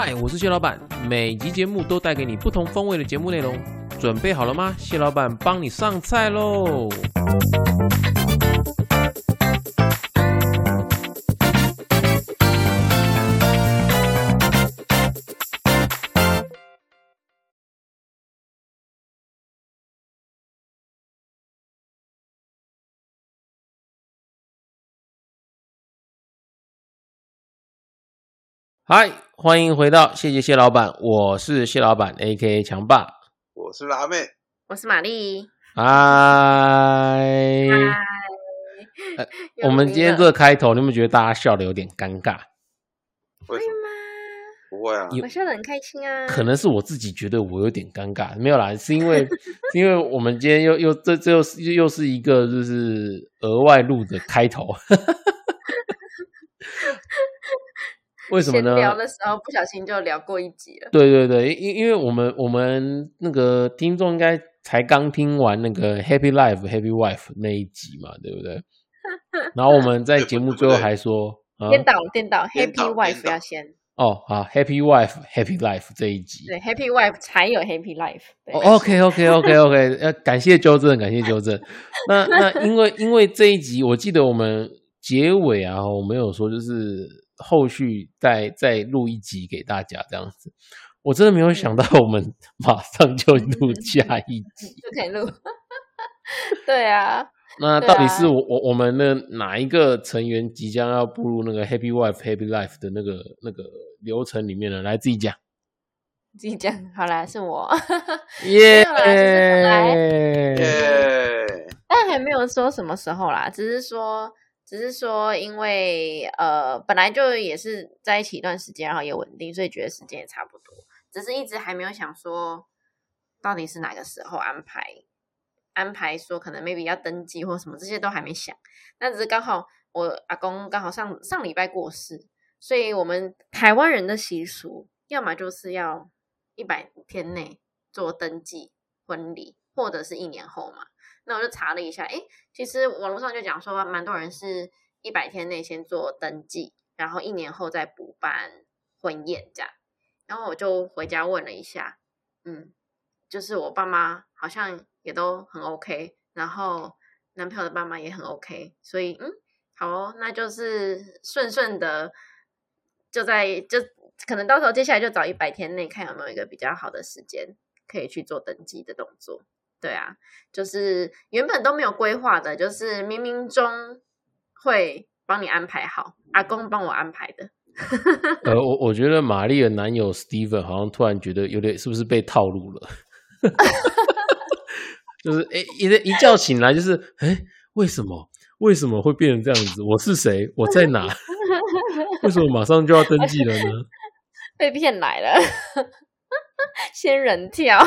嗨，我是谢老板，每集节目都带给你不同风味的节目内容，准备好了吗？谢老板帮你上菜喽！嗨，欢迎回到谢谢谢老板，我是谢老板 A.K. 强爸。我是辣妹，我是玛丽。嗨，嗨，我们今天这个开头，你有没有觉得大家笑的有点尴尬？为什么？吗？不会啊，我笑得很开心啊。可能是我自己觉得我有点尴尬，没有啦，是因为 是因为我们今天又又这这又是又是一个就是额外录的开头，为什么呢？聊的时候不小心就聊过一集了。对对对，因因为我们我们那个听众应该才刚听完那个 Happy Life Happy Wife 那一集嘛，对不对？然后我们在节目最后还说啊，颠倒颠倒，Happy Wife 要先哦好，Happy Wife Happy Life 这一集，对，Happy Wife 才有 Happy Life OK OK OK OK，呃，感谢纠正，感谢纠正。那那因为因为这一集，我记得我们结尾啊，我们有说就是后续再再录一集给大家这样子。我真的没有想到，我们马上就录下一集。就可以录。对啊，那到底啊是我我我们的哪一个成员即将要步入那个 Happy Wife Happy Life 的那个那个流程里面呢？来自己讲。自己讲好啦，是我，耶、没有啦就是来耶！但还没有说什么时候啦，只是说，只是说，因为呃，本来就也是在一起一段时间，然后也稳定，所以觉得时间也差不多，只是一直还没有想说到底是哪个时候安排，安排说可能 maybe 要登记或什么，这些都还没想。那只是刚好我阿公刚好上上礼拜过世，所以我们台湾人的习俗，要么就是要一百天内做登记婚礼，或者是一年后嘛。那我就查了一下，诶，其实网络上就讲说，蛮多人是一百天内先做登记，然后一年后再补办婚宴这样。然后我就回家问了一下，嗯，就是我爸妈好像也都很 OK，然后男朋友的爸妈也很 OK，所以嗯，好哦，那就是顺顺的，就在就可能到时候接下来就找一百天内看有没有一个比较好的时间可以去做登记的动作。对啊，就是原本都没有规划的，就是冥冥中会帮你安排好，阿公帮我安排的。呃，我我觉得玛丽的男友 Steven 好像突然觉得有点是不是被套路了？就是哎，一一觉醒来就是哎，为什么为什么会变成这样子？我是谁？我在哪？为什么马上就要登记了呢？被骗来了，仙人跳。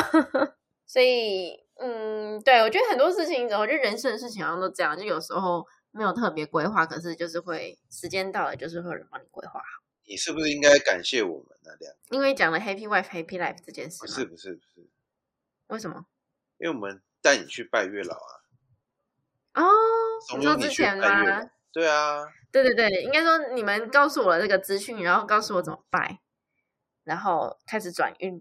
所以，嗯，对我觉得很多事情，我觉得人生的事情好像都这样，就有时候没有特别规划，可是就是会时间到了，就是会有人帮你规划好。你是不是应该感谢我们呢？两因为讲了 Happy Wife Happy Life 这件事，不是不是不是，为什么？因为我们带你去拜月老啊，哦，怂你说之前吗。对啊，对对对，应该说你们告诉我这个资讯，然后告诉我怎么拜，然后开始转运。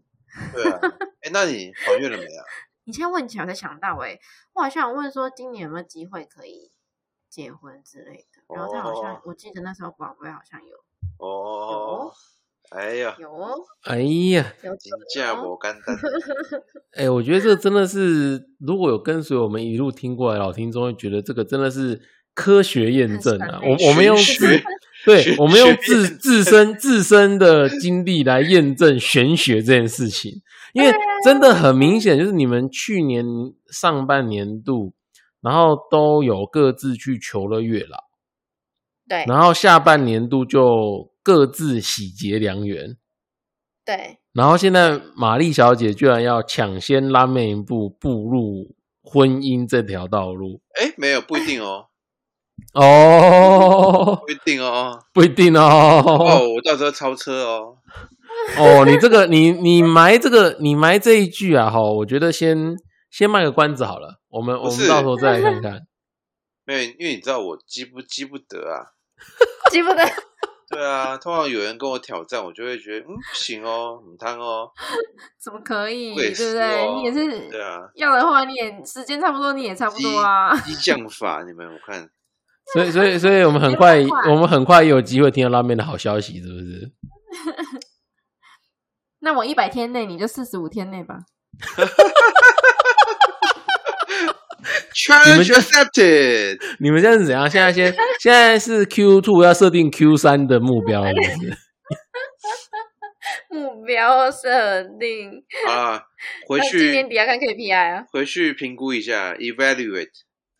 对啊。哎，那你还愿了没啊？你现在问起来我才想到、欸，我好像有问说今年有没有机会可以结婚之类的，然后他好像、哦我记得那时候宝贝好像有哦，哎呀，有哦哎呀，有金价哦我干单，哎，我觉得这真的是，如果有跟随我们一路听过来的老听众，会觉得这个真的是科学验证啊。我我们用 对我们用自 自身自身的经历来验证玄学这件事情，因为啊。真的很明显，就是你们去年上半年度，然后都有各自去求了月老，对。然后下半年度就各自喜结良缘。对。然后现在玛丽小姐居然要抢先拉妹一步步入婚姻这条道路。哎，没有不一定哦，哦，不一定哦。不一定哦。哦，我到时候超车哦。哦，你这个你你埋这个你埋这一句啊，哈，我觉得先先卖个关子好了，我们我们到时候再来看看。没有，因为你知道我记不记不得啊？记不得对啊，通常有人跟我挑战，我就会觉得，嗯，不行哦，很贪哦，怎么可以？对不对？哦你也是对啊，要的话，你也时间差不多，你也差不多啊。激将法，你们我看，所以所以所以我们很快我们很快有机会听到拉面的好消息，是不是？那我一百天内，你就四十五天内吧。challenge 就 accepted，你们现在是怎样？现在先 现在是 Q two 要设定 Q 三的目标，是不是？目标设定，啊，回去今年去底要看 KPI 啊。回去评估一下，evaluate，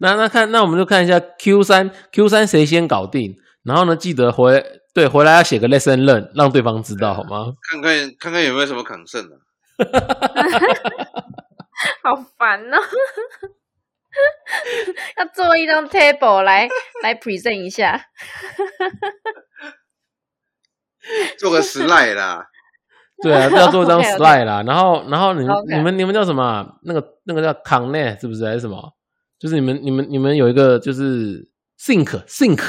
那那看那我们就看一下 Q 三 Q 三谁先搞定，然后呢记得回对回来要写个 lesson learn，让对方知道好吗？看看看看有没有什么抗胜啊。好烦哦！要做一张 table 来来 present 一下。做个 slide 啦，对啊，要做一张 slide 啦。然后然后你们你们你们叫什么啊？那个那个叫 connect 是不是还是什么？就是你们你们你们有一个就是 think think，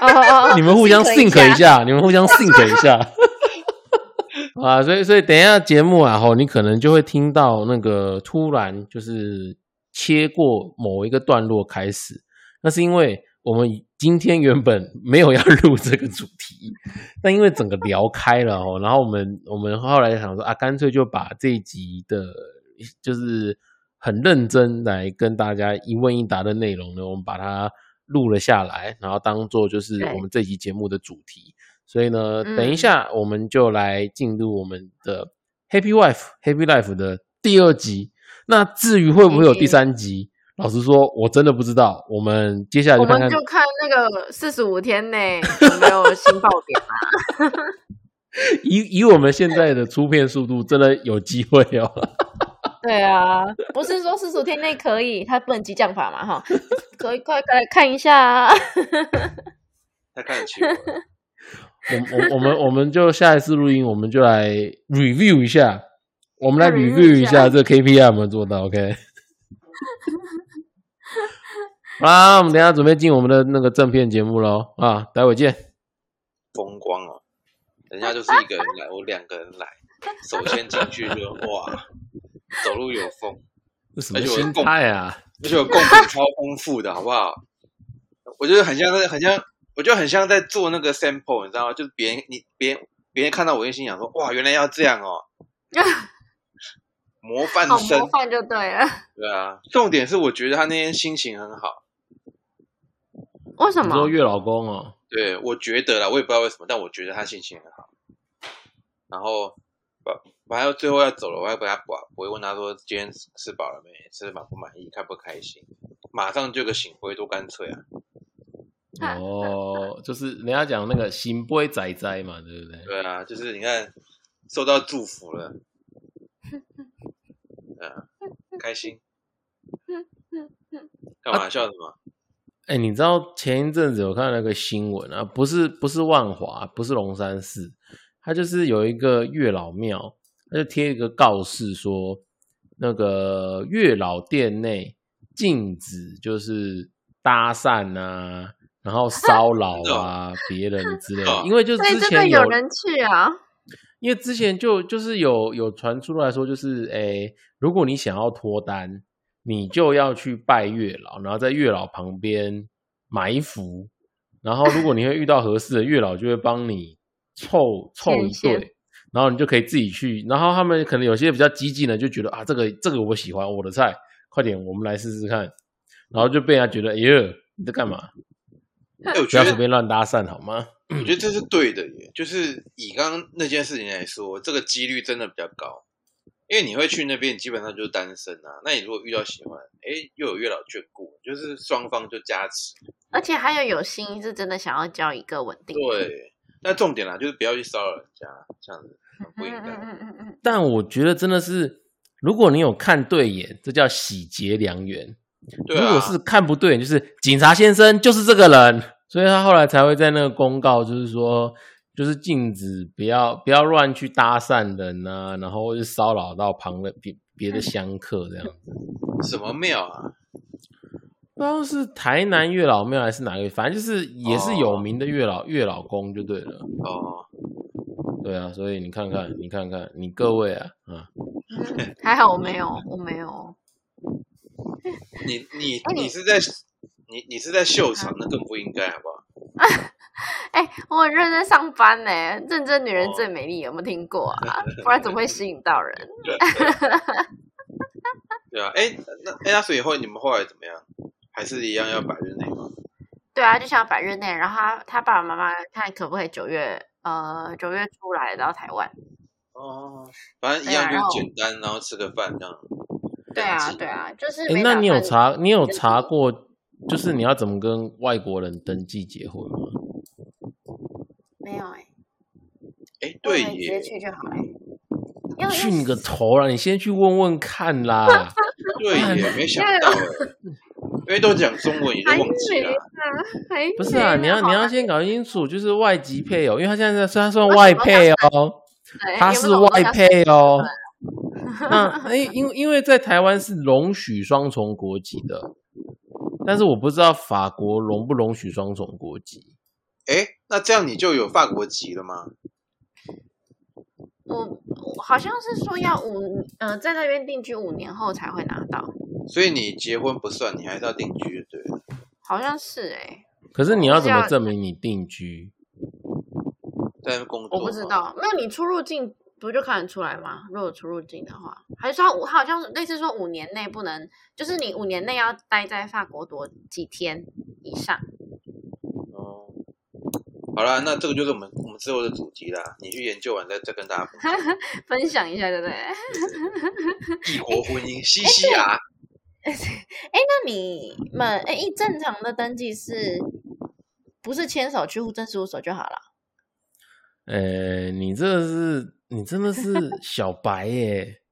哦哦哦，你们互相 sync think 一下，你们互相 think 一下。啊，所以所以等一下节目啊，吼，你可能就会听到那个突然就是切过某一个段落开始，那是因为我们今天原本没有要录这个主题，但因为整个聊开了哦，然后我们我们后来想说啊，干脆就把这一集的，就是很认真来跟大家一问一答的内容呢，我们把它录了下来，然后当做就是我们这集节目的主题。所以呢，嗯等一下我们就来进入我们的 Happy Wife Happy Life 的第二集。那至于会不会有第三集，老实说，我真的不知道。我们接下来我就看看们就看那个四十五天内有没有新爆点啊？以以我们现在的出片速度，真的有机会哦。对啊，不是说四十五天内可以，他不能激将法嘛哈？可以快快来看一下啊！太看得起我了。我我我们我们就下一次录音，我们就来 review 一下，我们来来 review 一下这 KPI 有没有做到？OK。好啦，我们等一下准备进我们的那个正片节目喽啊，待会见。风光哦，等下就是一个人来，我两个人来，首先进去就哇，走路有风，这什么心而且我共态啊？而且我贡品超丰富的，好不好？我觉得很像在，很像，我觉得很像在做那个 sample，你知道吗？就是别人你别人别人看到我就心想说，哇，原来要这样哦，模范好生模，范就对了。对啊。重点是我觉得他那天心情很好，为什么你说？月老公哦，对我觉得啦，我也不知道为什么，但我觉得他心情很好。然后，把反正最后要走了，我还给他把，我会问他说今天吃饱了没？吃满不满意？开不开心？马上就个醒杯，多干脆啊！哦，就是人家讲那个心不会仔仔嘛，对不对？对啊，就是你看受到祝福了，啊，开心。干嘛笑什么？哎、你知道前一阵子我看那个新闻啊？不是不是万华，不是龙山寺，它就是有一个月老庙，它就贴一个告示说，那个月老店内禁止就是搭讪啊，然后 骚扰啊别人 之类的，因为就所以这个之前有人去啊？因为之前就就是有有传出来说，就是诶，如果你想要脱单，你就要去拜月老，然后在月老旁边埋伏，然后如果你会遇到合适的月老，就会帮你凑凑一对，然后你就可以自己去。然后他们可能有些比较激进的，就觉得啊，这个这个我喜欢，我的菜，快点，我们来试试看。然后就被人家觉得，哎呦，你在干嘛？哎，我不要随觉得便乱搭讪好吗？我觉得这是对的耶，就是以刚刚那件事情来说，这个几率真的比较高，因为你会去那边，你基本上就是单身啊。那你如果遇到喜欢，哎，又有月老眷顾，就是双方就加持。而且还有有心是真的想要交一个稳定。对，但重点啦，就是不要去骚扰人家，这样子不应该。嗯嗯嗯，但我觉得真的是，如果你有看对眼，这叫喜结良缘。对啊，如果是看不对眼，就是警察先生就是这个人，所以他后来才会在那个公告，就是说，就是禁止不要不要乱去搭讪人啊，然后或是骚扰到旁的别别的 香客这样子。什么庙啊？不知道是台南月老庙还是哪个，反正就是也是有名的月老月老公就对了。哦，对啊，所以你看看，你看看，你各位啊，啊，嗯还好我没有，我没有。你你哎你你是在你你是在秀场，那更不应该，好不好？哎、我很认真上班呢，认真女人哦最美丽，有没有听过啊？不然怎么会吸引到人？对啊，哎，那哎，那所以后你们后来怎么样？还是一样要百日内吗？对啊，就像百日内，然后他他爸爸妈妈看可不可以九月呃九月出来到台湾。哦，反正一样对啊然后就是简单，然后吃个饭这样。对啊对啊，就是哎，那你有查你有查过，就是你要怎么跟外国人登记结婚吗？没有哎、哎，我对耶直接耶，去就好哎、因为去你个头啦！你先去问问看啦。对耶，没想到哎，因为都讲中文，也就还忘记了。啊，不是啊，你要你要先搞清楚，就是外籍配偶，因为他现在虽然算外配哦，他是外配哦。那哎，因为因为在台湾是容许双重国籍的，但是我不知道法国容不容许双重国籍。哎，那这样你就有法国籍了吗？我我好像是说要五呃在那边定居五年后才会拿到，所以你结婚不算，你还是要定居，对了。好像是哎、可是你要怎么证明你定居？在工作，我不知。道，没有你出入境不就看得出来吗？如果出入境的话，还是说五，好像是类似说五年内不能，就是你五年内要待在法国多几天以上。哦，好啦，那这个就是我们我们之后的主题啦。你去研究完再再跟大家分享 分享一下，对不对？异国婚姻，西西啊，哎，那你们哎，一正常的登记是不是牵手去户政事务所就好了？呃，你这是你真的是 小白耶。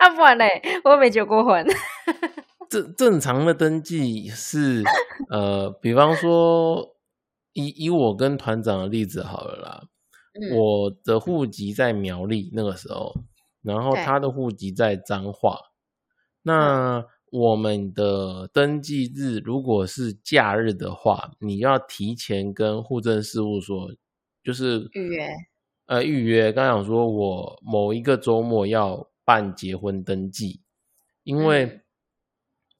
啊，不然嘞，我没结过婚。正正常的登记是，呃，比方说，以以我跟团长的例子好了啦，嗯，我的户籍在苗栗那个时候，然后他的户籍在彰化。那我们的登记日如果是假日的话，你要提前跟户政事务所就是预约呃预约。刚讲说我某一个周末要办结婚登记，因为嗯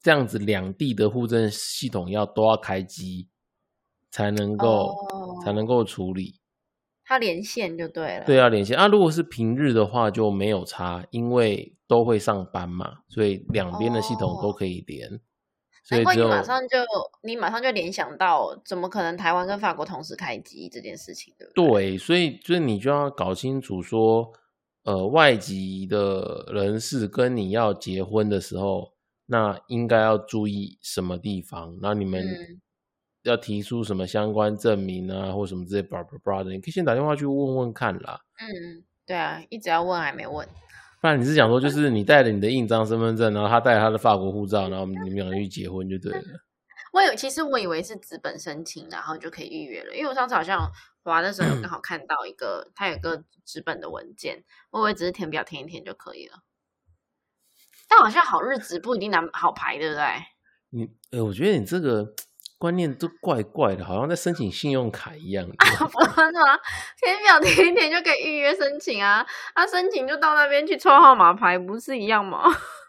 这样子两地的户政系统要都要开机，才能够、才哦能够处理。它连线就对了。对，啊，连线啊。如果是平日的话就没有差，因为都会上班嘛，所以两边的系统都哦可以连。所难怪你以只有马上就你马上就联想到，怎么可能台湾跟法国同时开机这件事情，对不对？对，所以就是你就要搞清楚说，呃，外籍的人士跟你要结婚的时候，那应该要注意什么地方？那你们嗯要提出什么相关证明啊，或什么之类，blah blah blah 的，你可以先打电话去问问看啦。嗯，对啊，一直要问还没问。不然你是想说，就是你带着你的印章身份证，然后他带着他的法国护照，然后你们两个去结婚就对了。我有其实我以为是纸本申请，然后就可以预约了，因为我上次好像滑的时候有 刚好看到一个，它有个纸本的文件，我以为只是填表填一填就可以了。但好像好日子不一定拿好排，对不对？你，呃，我觉得你这个观念都怪怪的，好像在申请信用卡一样。不是 吗？填表填一填就可以预约申请啊，啊，申请就到那边去抽号码牌，不是一样吗？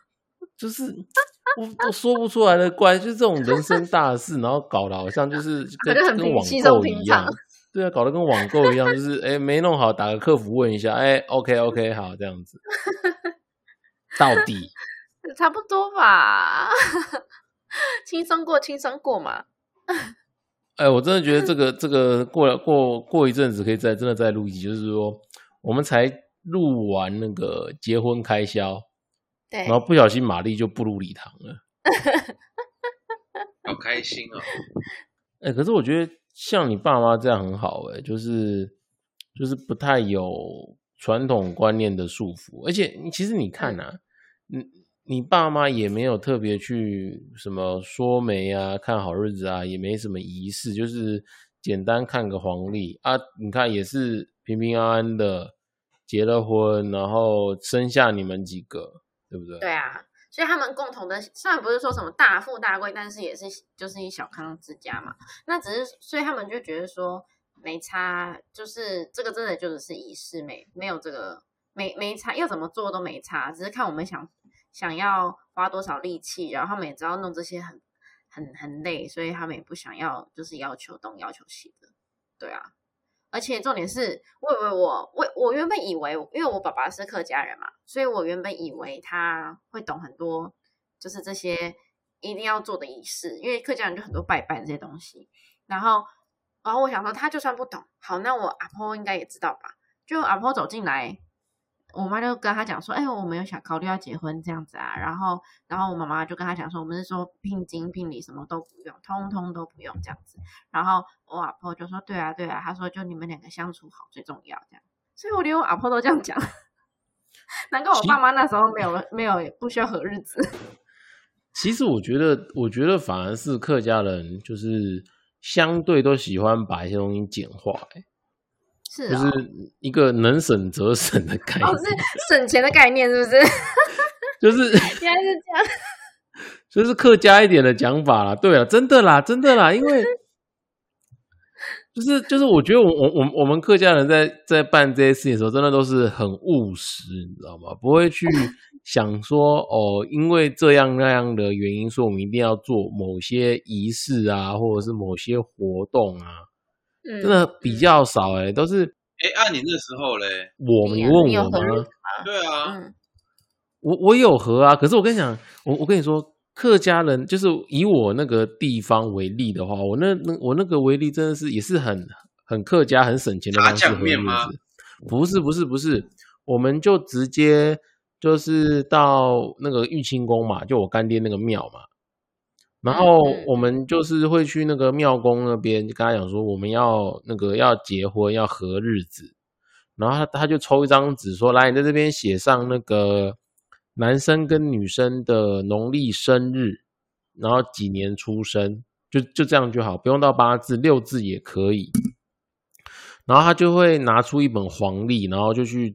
就是我我说不出来的怪，就是这种人生大事，然后搞得好像就是 跟就跟网购一样对啊，搞得跟网购一样，就是哎没弄好，打个客服问一下，哎 OK OK 好这样子，到底差不多吧，轻松过，轻松过嘛。哎，我真的觉得这个这个过了过过一阵子可以再真的再录一集，就是说我们才录完那个结婚开销，对然，后不小心玛丽就步入礼堂了。好开心哦！哎、可是我觉得像你爸妈这样很好、哎，就是就是不太有传统观念的束缚，而且其实你看啊，你你爸妈也没有特别去什么说媒啊、看好日子啊，也没什么仪式，就是简单看个黄历啊，你看也是平平安安的结了婚，然后生下你们几个，对不对？对啊，所以他们共同的虽然不是说什么大富大贵，但是也是就是一小康之家嘛。那只是所以他们就觉得说没差，就是这个真的就只是仪式，没没有这个没没差，要怎么做都没差，只是看我们想想要花多少力气，然后他们也知道弄这些很很很累，所以他们也不想要就是要求东要求西的，对啊。而且重点是，我以为我我我原本以为，因为我爸爸是客家人嘛，所以我原本以为他会懂很多，就是这些一定要做的仪式，因为客家人就很多拜拜这些东西。然后，然后我想说，他就算不懂，好，那我阿婆应该也知道吧？就阿婆走进来。我妈就跟他讲说：“哎，我们有想考虑要结婚这样子啊。”然后，然后我妈妈就跟他讲说：“我们是说聘金、聘礼什么都不用，通通都不用这样子。”然后我阿婆就说：“对啊，对啊。”他说：“就你们两个相处好最重要。”这样，所以我连我阿婆都这样讲。难怪我爸妈那时候没有没有不需要合日子。其实我觉得，我觉得反而是客家人就是相对都喜欢把一些东西简化。哎。是，就是一个能省则省的概念，哦，是省钱的概念，是不是？就是，原来是这样，就是客家一点的讲法啦。对啊，真的啦，真的啦，因为就是就是，我觉得我我我我们客家人在在办这些事情的时候，真的都是很务实，你知道吗？不会去想说哦，因为这样那样的原因，说我们一定要做某些仪式啊，或者是某些活动啊。真的比较少哎，都是哎，按你那时候嘞，我你问我吗？对啊，我我有和啊，可是我跟你讲，我我跟你说，客家人就是以我那个地方为例的话，我那那我那个为例真的是也是很很客家、很省钱的方式。不是不是不是，我们就直接就是到那个玉清宫嘛，就我干爹那个庙嘛。然后我们就是会去那个庙公那边，就跟他讲说我们要那个要结婚要合日子，然后他他就抽一张纸说来你在这边写上那个男生跟女生的农历生日，然后几年出生，就就这样就好，不用到八字六字也可以。然后他就会拿出一本黄历，然后就去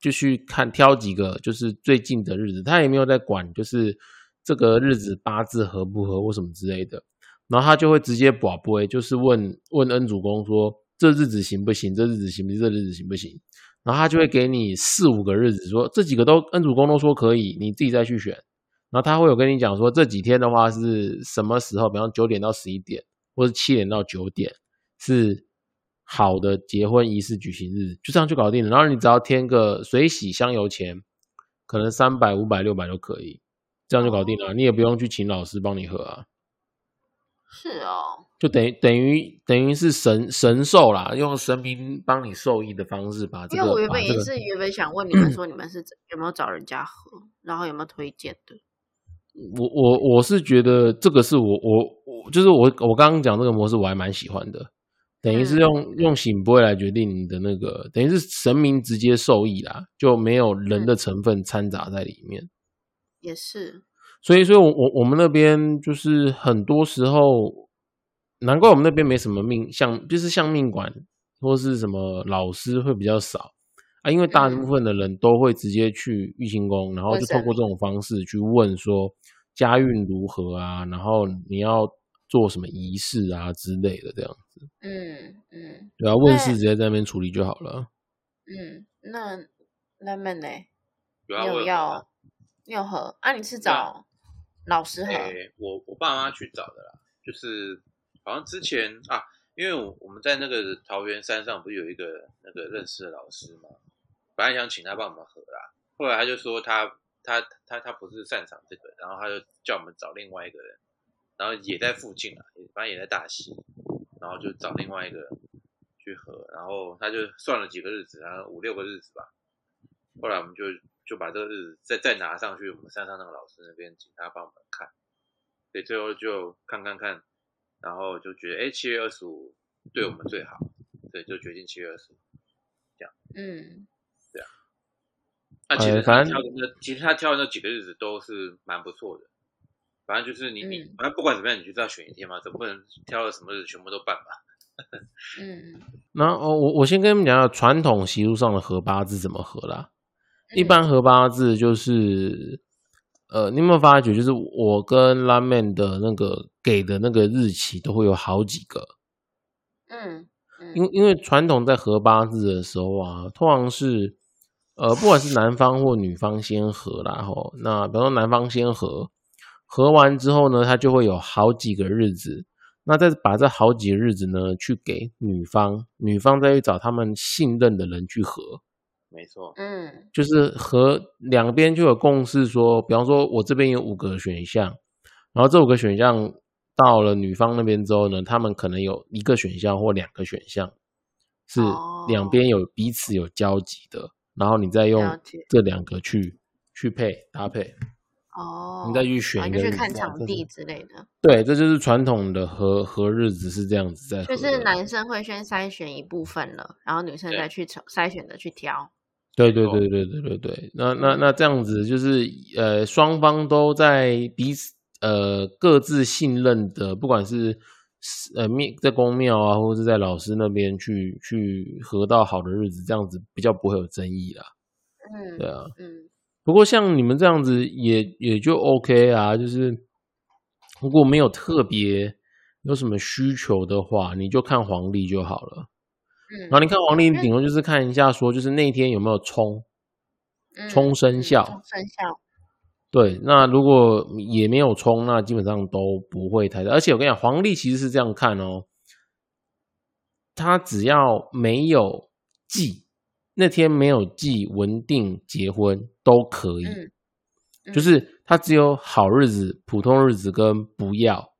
就去看挑几个就是最近的日子，他也没有在管就是。这个日子八字合不合或什么之类的，然后他就会直接卜卜，就是问问恩主公说这日子行不行？这日子行不行？这日子行不行？然后他就会给你四五个日子，说这几个都恩主公都说可以，你自己再去选。然后他会有跟你讲说这几天的话是什么时候，比方九点到十一点，或者七点到九点是好的结婚仪式举行日，就这样就搞定了。然后你只要添个水洗香油钱，可能三百、五百、六百都可以。这样就搞定了，你也不用去请老师帮你喝啊。是哦，就等于等于等于是神神授啦，用神明帮你授意的方式把这个。因为我原本也是原本想问你们 说，你们是有没有找人家喝，然后有没有推荐的？我我我是觉得这个是我我我就是我我刚刚讲这个模式，我还蛮喜欢的。等于是用用醒波来决定你的那个，等于是神明直接受益啦，就没有人的成分掺杂在里面。也是，所以，所以，我我我们那边就是很多时候，难怪我们那边没什么命，像就是像命馆或是什么老师会比较少啊，因为大部分的人都会直接去玉清宫，然后就透过这种方式去问说家运如何啊，然后你要做什么仪式啊之类的这样子。嗯嗯，对啊，问事直接在那边处理就好了。嗯，那那们呢？有要。有合啊？你是找老师合？我我爸妈去找的啦，就是好像之前啊，因为我我们在那个桃园山上不是有一个那个认识的老师嘛，本来想请他帮我们合啦，后来他就说他他他他不是擅长这个，然后他就叫我们找另外一个人，然后也在附近啊，反正也在大溪，然后就找另外一个去合，然后他就算了几个日子，然后五六个日子吧，后来我们就。就把这个日子再再拿上去，我们山上那个老师那边请他帮我们看，所以最后就看看看，然后就觉得哎七月二十五对我们最好，所以就决定七月二十五这样。嗯，对啊。那其实他挑的那其实他挑的那几个日子都是蛮不错的，反正就是你你反正不管怎么样，你就是要选一天嘛，总不能挑了什么日子全部都办吧。嗯，那哦我我先跟你们讲传统习俗上的合八字怎么合啦。一般合八字就是，呃，你有没有发觉，就是我跟拉面的那个给的那个日期都会有好几个，嗯嗯因因为传统在合八字的时候啊，通常是呃，不管是男方或女方先合啦，吼，那比方说男方先合，合完之后呢，他就会有好几个日子，那再把这好几个日子呢，去给女方，女方再去找他们信任的人去合，没错，嗯。就是和两边就有共识说，比方说我这边有五个选项，然后这五个选项到了女方那边之后呢，他们可能有一个选项或两个选项是哦。两边有彼此有交集的，然后你再用这两个去去配搭配，哦，你再去选然后就去一个看场地之类的。对，这就是传统的和和日子是这样子在就是男生会先筛选一部分了，然后女生再去抽筛选的去挑。对对对对对对对，那那那这样子就是呃，双方都在彼此呃各自信任的，不管是呃庙在公庙啊，或者是在老师那边去去合到好的日子，这样子比较不会有争议啦。嗯，对啊，嗯不过像你们这样子也也就 OK 啊，就是如果没有特别有什么需求的话，你就看黄历就好了。嗯，然后你看黄历，顶多就是看一下说，就是那天有没有冲。嗯冲生效生效。对，那如果也没有冲，那基本上都不会太大。而且我跟你讲，黄历其实是这样看哦，他只要没有忌，那天没有忌，文定结婚都可以。嗯嗯就是他只有好日子、普通日子跟不要，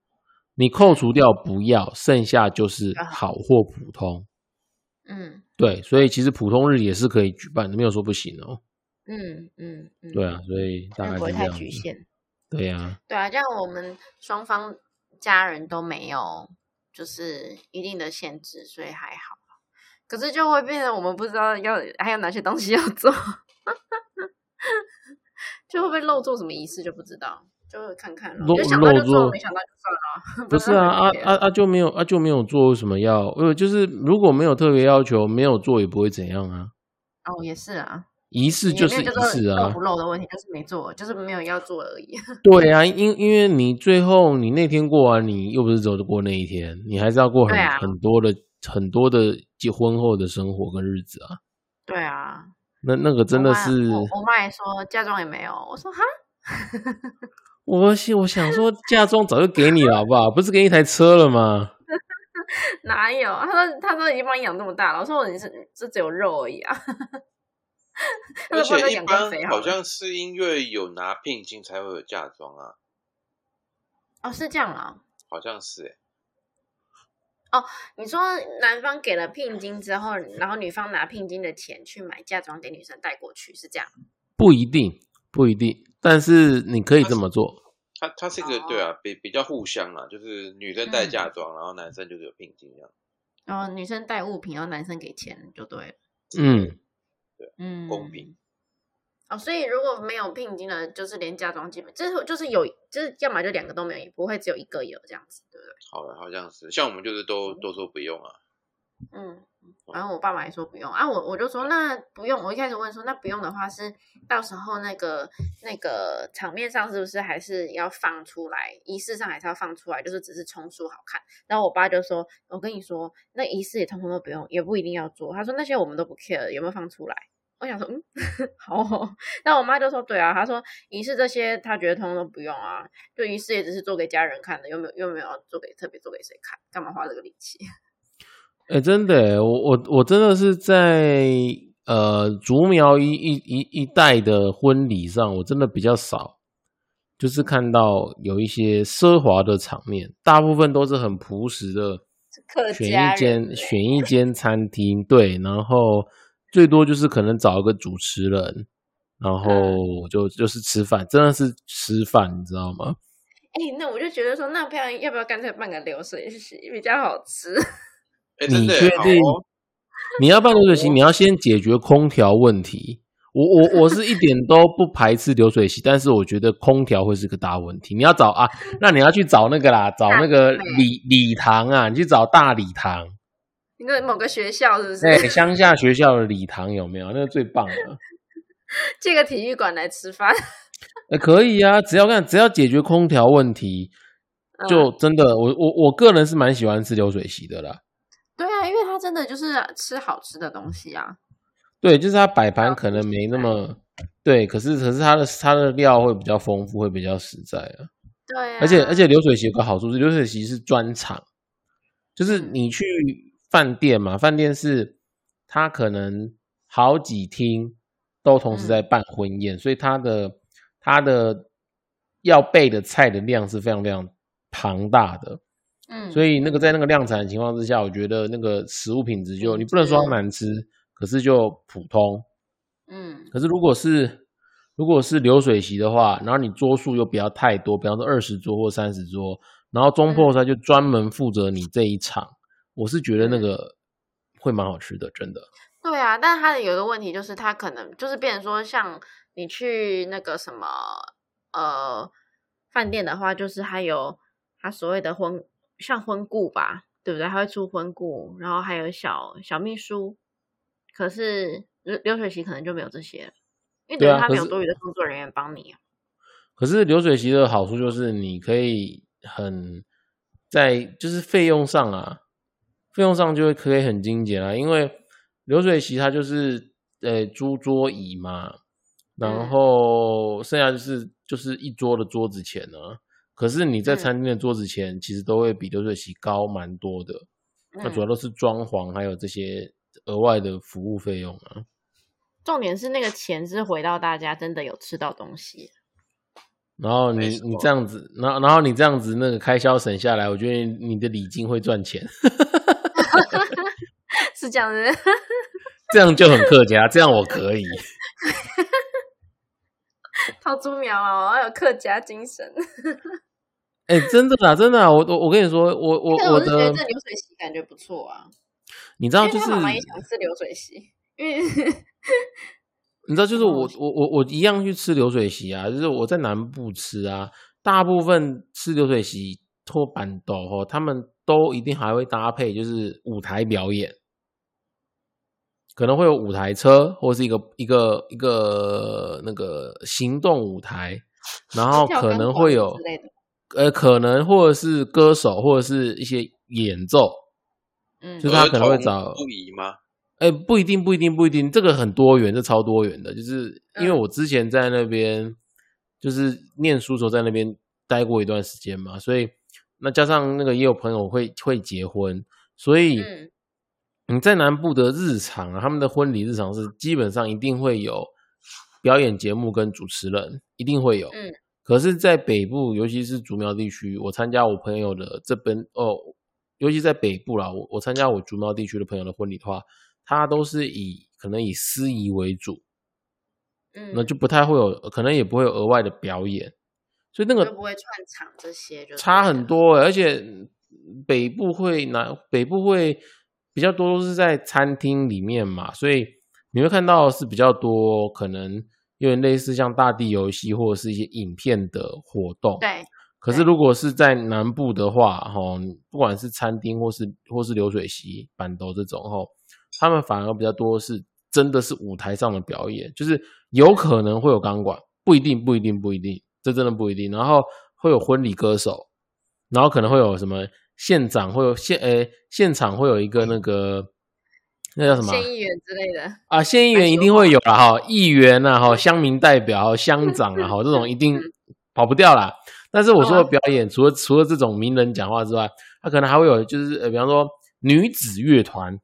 你扣除掉不要，剩下就是啊好或普通。嗯对，所以其实普通日也是可以举办的，没有说不行哦。嗯嗯嗯，对啊，所以大概不会太。局限。对啊，对啊，这样我们双方家人都没有就是一定的限制，所以还好。可是就会变成我们不知道要还有哪些东西要做，就会不会漏做什么仪式就不知道，就会看看咯漏就想到就做做，没想到就算了。不是啊啊啊啊就没有啊就没有做为什么要？呃，就是如果没有特别要求，没有做也不会怎样啊。哦，也是啊，仪式就是仪式啊不，漏的问题，就是没做，就是没有要做而已。对啊，因因为你最后你那天过完，你又不是只有过那一天，你还是要过很、啊很多的很多的结婚后的生活跟日子啊。对啊，那那个真的是，我我妈也说嫁妆也没有，我说哈，我想我想说嫁妆早就给你了，好不好？不是给你一台车了吗？哪有？他说他说已经帮你养这么大了，我说你是这只有肉而已啊。他而且一般好像是因为有拿聘金才会有嫁妆啊，哦，是这样啊。好像是哦你说男方给了聘金之后，然后女方拿聘金的钱去买嫁妆给女生带过去，是这样？不一定，不一定，但是你可以这么做。它它是一个对啊，比比较互相啊，就是女生带嗯嫁妆，然后男生就是有聘金这样，然后女生带物品，然后男生给钱就对了。嗯，嗯，公平。哦，所以如果没有聘金的，就是连嫁妆基本就是就是有，就是要么就两个都没有，也不会只有一个有这样子，对不对？好了，好像是像我们就是都都说不用啊，嗯，然后我爸爸也说不用啊，我我就说那不用，我一开始问说那不用的话是到时候那个那个场面上是不是还是要放出来，仪式上还是要放出来，就是只是充数好看。然后我爸就说，我跟你说，那仪式也通通都不用，也不一定要做。他说那些我们都不 care 有没有放出来。我想说，嗯，好哦。那我妈就说，对啊，她说仪式这些，她觉得通通都不用啊，就仪式也只是做给家人看的，又没有又没有做给特别做给谁看，干嘛花这个力气？哎、真的，我我我真的是在呃竹苗一一一一代的婚礼上，我真的比较少，就是看到有一些奢华的场面，大部分都是很朴实的，客选一间欸选一间餐厅，对，然后最多就是可能找一个主持人，然后嗯就就是吃饭，真的是吃饭，你知道吗？哎、那我就觉得说，那不要要不要干脆办个流水席比较好吃？你确定哦，你要办流水席，你要先解决空调问题。我我我是一点都不排斥流水席，但是我觉得空调会是个大问题。你要找啊，那你要去找那个啦，找那个礼礼堂啊，你去找大礼堂，你个某个学校是不是？对，乡下学校的礼堂有没有？那个最棒了。借个体育馆来吃饭？呃，可以啊，只要看只要解决空调问题，就真的我我我个人是蛮喜欢吃流水席的啦。真的就是吃好吃的东西啊。对，就是它摆盘可能没那么对，可是可是它的它的料会比较丰富，会比较实在啊。对，而且而且流水席有个好处是流水席是专场，就是你去饭店嘛，饭店是它可能好几厅都同时在办婚宴，所以它的它的要备的菜的量是非常非常庞大的。嗯，所以那个在那个量产的情况之下，我觉得那个食物品质就你不能说它难吃，可是就普通。嗯，可是如果是如果是流水席的话，然后你桌数又不要太多，比方说二十桌或三十桌，然后中破赛就专门负责你这一场，我是觉得那个会蛮好吃的，真的。对啊，但是它的有一个问题就是，它可能就是变成说，像你去那个什么呃饭店的话，就是还有它所谓的婚像婚顾吧，对不对？还会出婚顾，然后还有小小秘书，可是流流水席可能就没有这些。因为他没有多余的工作人员帮你。可是流水席的好处就是你可以很在就是费用上啊，费用上就会可以很精简啊。因为流水席它就是呃租桌椅嘛，然后剩下就是就是一桌的桌子钱呢。可是你在餐厅的桌子前其实都会比流水席高蛮多的。那主要都是装潢还有这些额外的服务费用啊。重点是那个钱是回到大家真的有吃到东西，然后你你这样子，然后然后你这样子那个开销省下来，我觉得你的礼金会赚钱，是这样子，这样就很客家，这样我可以，掏猪苗啊，我有客家精神，哎，真的啦，真的，我我我跟你说，我我我的流水席感觉不错啊，你知道就是妈妈也想吃流水席，因为。你知道，就是我我我我一样去吃流水席啊，就是我在南部吃啊，大部分吃流水席托板豆哦，他们都一定还会搭配就是舞台表演，可能会有舞台车或是一个一个一个那个行动舞台，然后可能会有呃，可能或者是歌手或者是一些演奏，嗯，就是他可能会找不仪吗？哎，不一定，不一定，不一定，这个很多元，这超多元的。就是因为我之前在那边，就是念书时候在那边待过一段时间嘛，所以那加上那个也有朋友会会结婚，所以你在南部的日常啊，他们的婚礼日常是基本上一定会有表演节目跟主持人，一定会有。嗯，可是，在北部，尤其是竹苗地区，我参加我朋友的这边哦，尤其在北部啦，我我参加我竹苗地区的朋友的婚礼的话。他都是以可能以司仪为主，嗯，那就不太会有，可能也不会有额外的表演，所以那个不会串场这些就差很多，而且北部会拿北部会比较多都是在餐厅里面嘛，所以你会看到是比较多可能有点类似像大地游戏或者是一些影片的活动，对。可是如果是在南部的话，哈，不管是餐厅或是或是流水席、板斗这种，哈。他们反而比较多是真的是舞台上的表演，就是有可能会有钢管，不一定，不一定，不一定，这真的不一定。然后会有婚礼歌手，然后可能会有什么县长，会有现诶现场会有一个那个那叫什么？县议员之类的。啊，县议员一定会有了。哈，议员啊哈，乡民代表、乡长啊哈，这种一定跑不掉啦。但是我说的表演，除了除了这种名人讲话之外，他可能还会有就是呃，比方说女子乐团。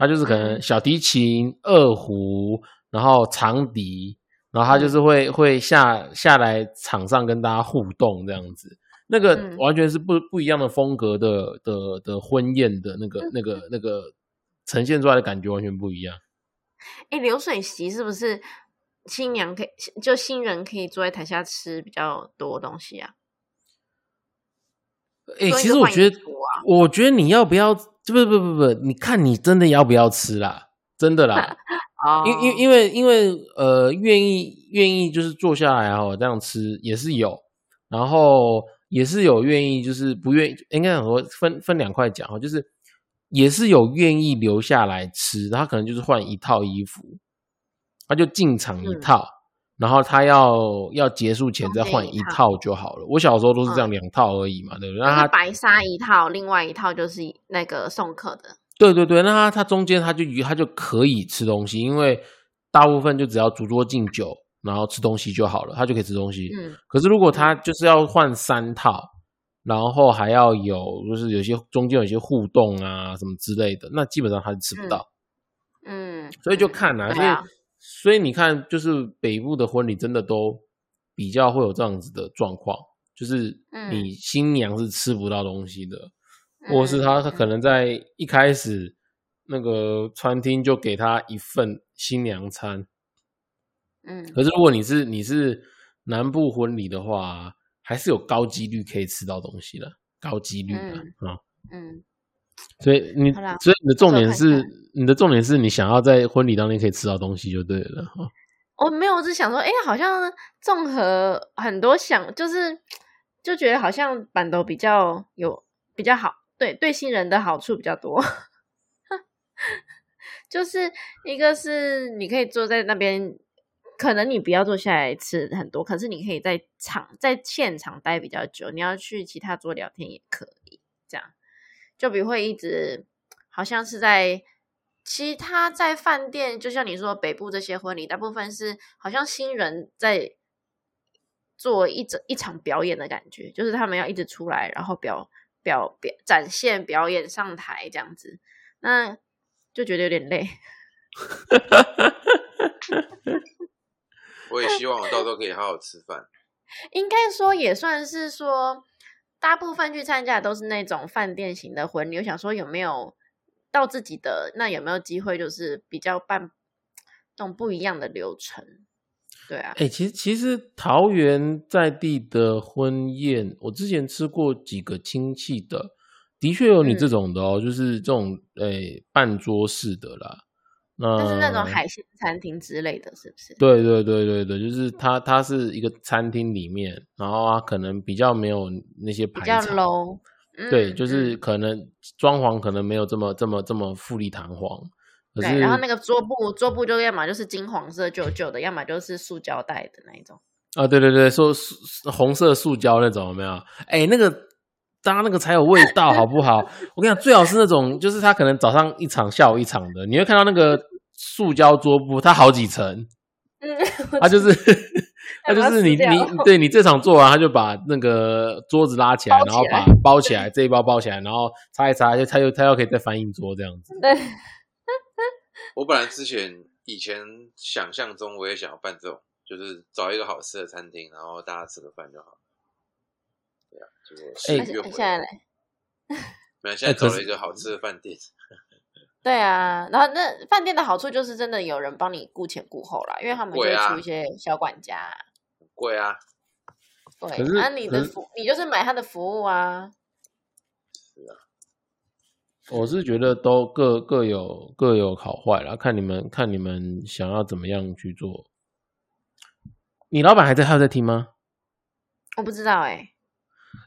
他就是可能小提琴、二胡，然后长笛，然后他就是会会下下来场上跟大家互动这样子，那个完全是不不一样的风格的的的婚宴的那个那个那个呈现出来的感觉完全不一样。哎，流水席是不是新娘可以就新人可以坐在台下吃比较多东西啊？哎，其实我觉得，我觉得你要不要？不不不不不，你看你真的要不要吃啦？真的啦，因因因为因为呃，愿意愿意就是坐下来哦，这样吃也是有，然后也是有愿意就是不愿意，应该很多分分两块讲哈，就是也是有愿意留下来吃，他可能就是换一套衣服，他就进场一套，然后他要要结束前再换一套套就好了。我小时候都是这样嗯两套而已嘛，对不对？那他白纱一套，另外一套就是那个送客的。对对对，那他他中间他就他就可以吃东西，因为大部分就只要主桌敬酒，然后吃东西就好了，他就可以吃东西。嗯可是如果他就是要换三套，然后还要有就是有些中间有些互动啊什么之类的，那基本上他是吃不到。嗯，所以就嗯看啊，所以啊所以你看，就是北部的婚礼真的都比较会有这样子的状况，就是嗯你新娘是吃不到东西的，或者是嗯他他可能在一开始那个餐厅就给他一份新娘餐，嗯可是如果你是你是南部婚礼的话，还是有高几率可以吃到东西的，高几率的嗯啊。嗯，所以你所以你的重点是你的重点是你想要在婚礼当天可以吃到东西就对了哈。我没有，我只想说，哎，好像综合很多想，就是就觉得好像板豆比较有比较好，对对新人的好处比较多。就是一个是你可以坐在那边，可能你不要坐下来吃很多，可是你可以在场在现场待比较久。你要去其他桌聊天也可以，这样就比会一直好像是在其他在饭店，就像你说北部这些婚礼，大部分是好像新人在做一整一场表演的感觉，就是他们要一直出来，然后表表表展现表演上台这样子，那就觉得有点累。我也希望我到时候可以好好吃饭。应该说也算是说，大部分去参加都是那种饭店型的婚礼。我想说有没有到自己的那有没有机会，就是比较办那种不一样的流程？对啊，哎、其实其实桃园在地的婚宴，我之前吃过几个亲戚的，的确有你这嗯种的哦，就是这种诶、半桌式的啦。那就是那种海鲜餐厅之类的，是不是？对对对对对，就是它它是一个餐厅里面，然后啊可能比较没有那些比较，low。对，嗯就是嗯可能装潢可能没有这么这么这么富丽堂皇，可对，是然后那个桌布桌布就要么就是金黄色旧旧的，要么就是塑胶袋的那一种。啊，对对对，说塑红色塑胶那种有没有？哎，那个搭那个才有味道，好不好？我跟你讲，最好是那种，就是他可能早上一场，下午一场的，你会看到那个塑胶桌布，它好几层，嗯，它就是 它就是你你对你这场做完，他就把那个桌子拉起来，包然后把包起来，这一包包起来，然后擦一擦，就他又他又可以再翻印桌这样子。对，我本来之前以前想象中我也想要办这种，就是找一个好吃的餐厅，然后大家吃个饭就好。对啊，结果事哎而且与愿违。现在嘞，没有，现在哎可是找了一个好吃的饭店，对啊，然后那饭店的好处就是真的有人帮你顾前顾后啦，因为他们就会出一些小管家。很贵啊。可对，是那、你的服你就是买他的服务啊。是啊我是觉得都各各有各有好坏啦，看你们看你们想要怎么样去做。你老板还在还有在听吗？我不知道哎、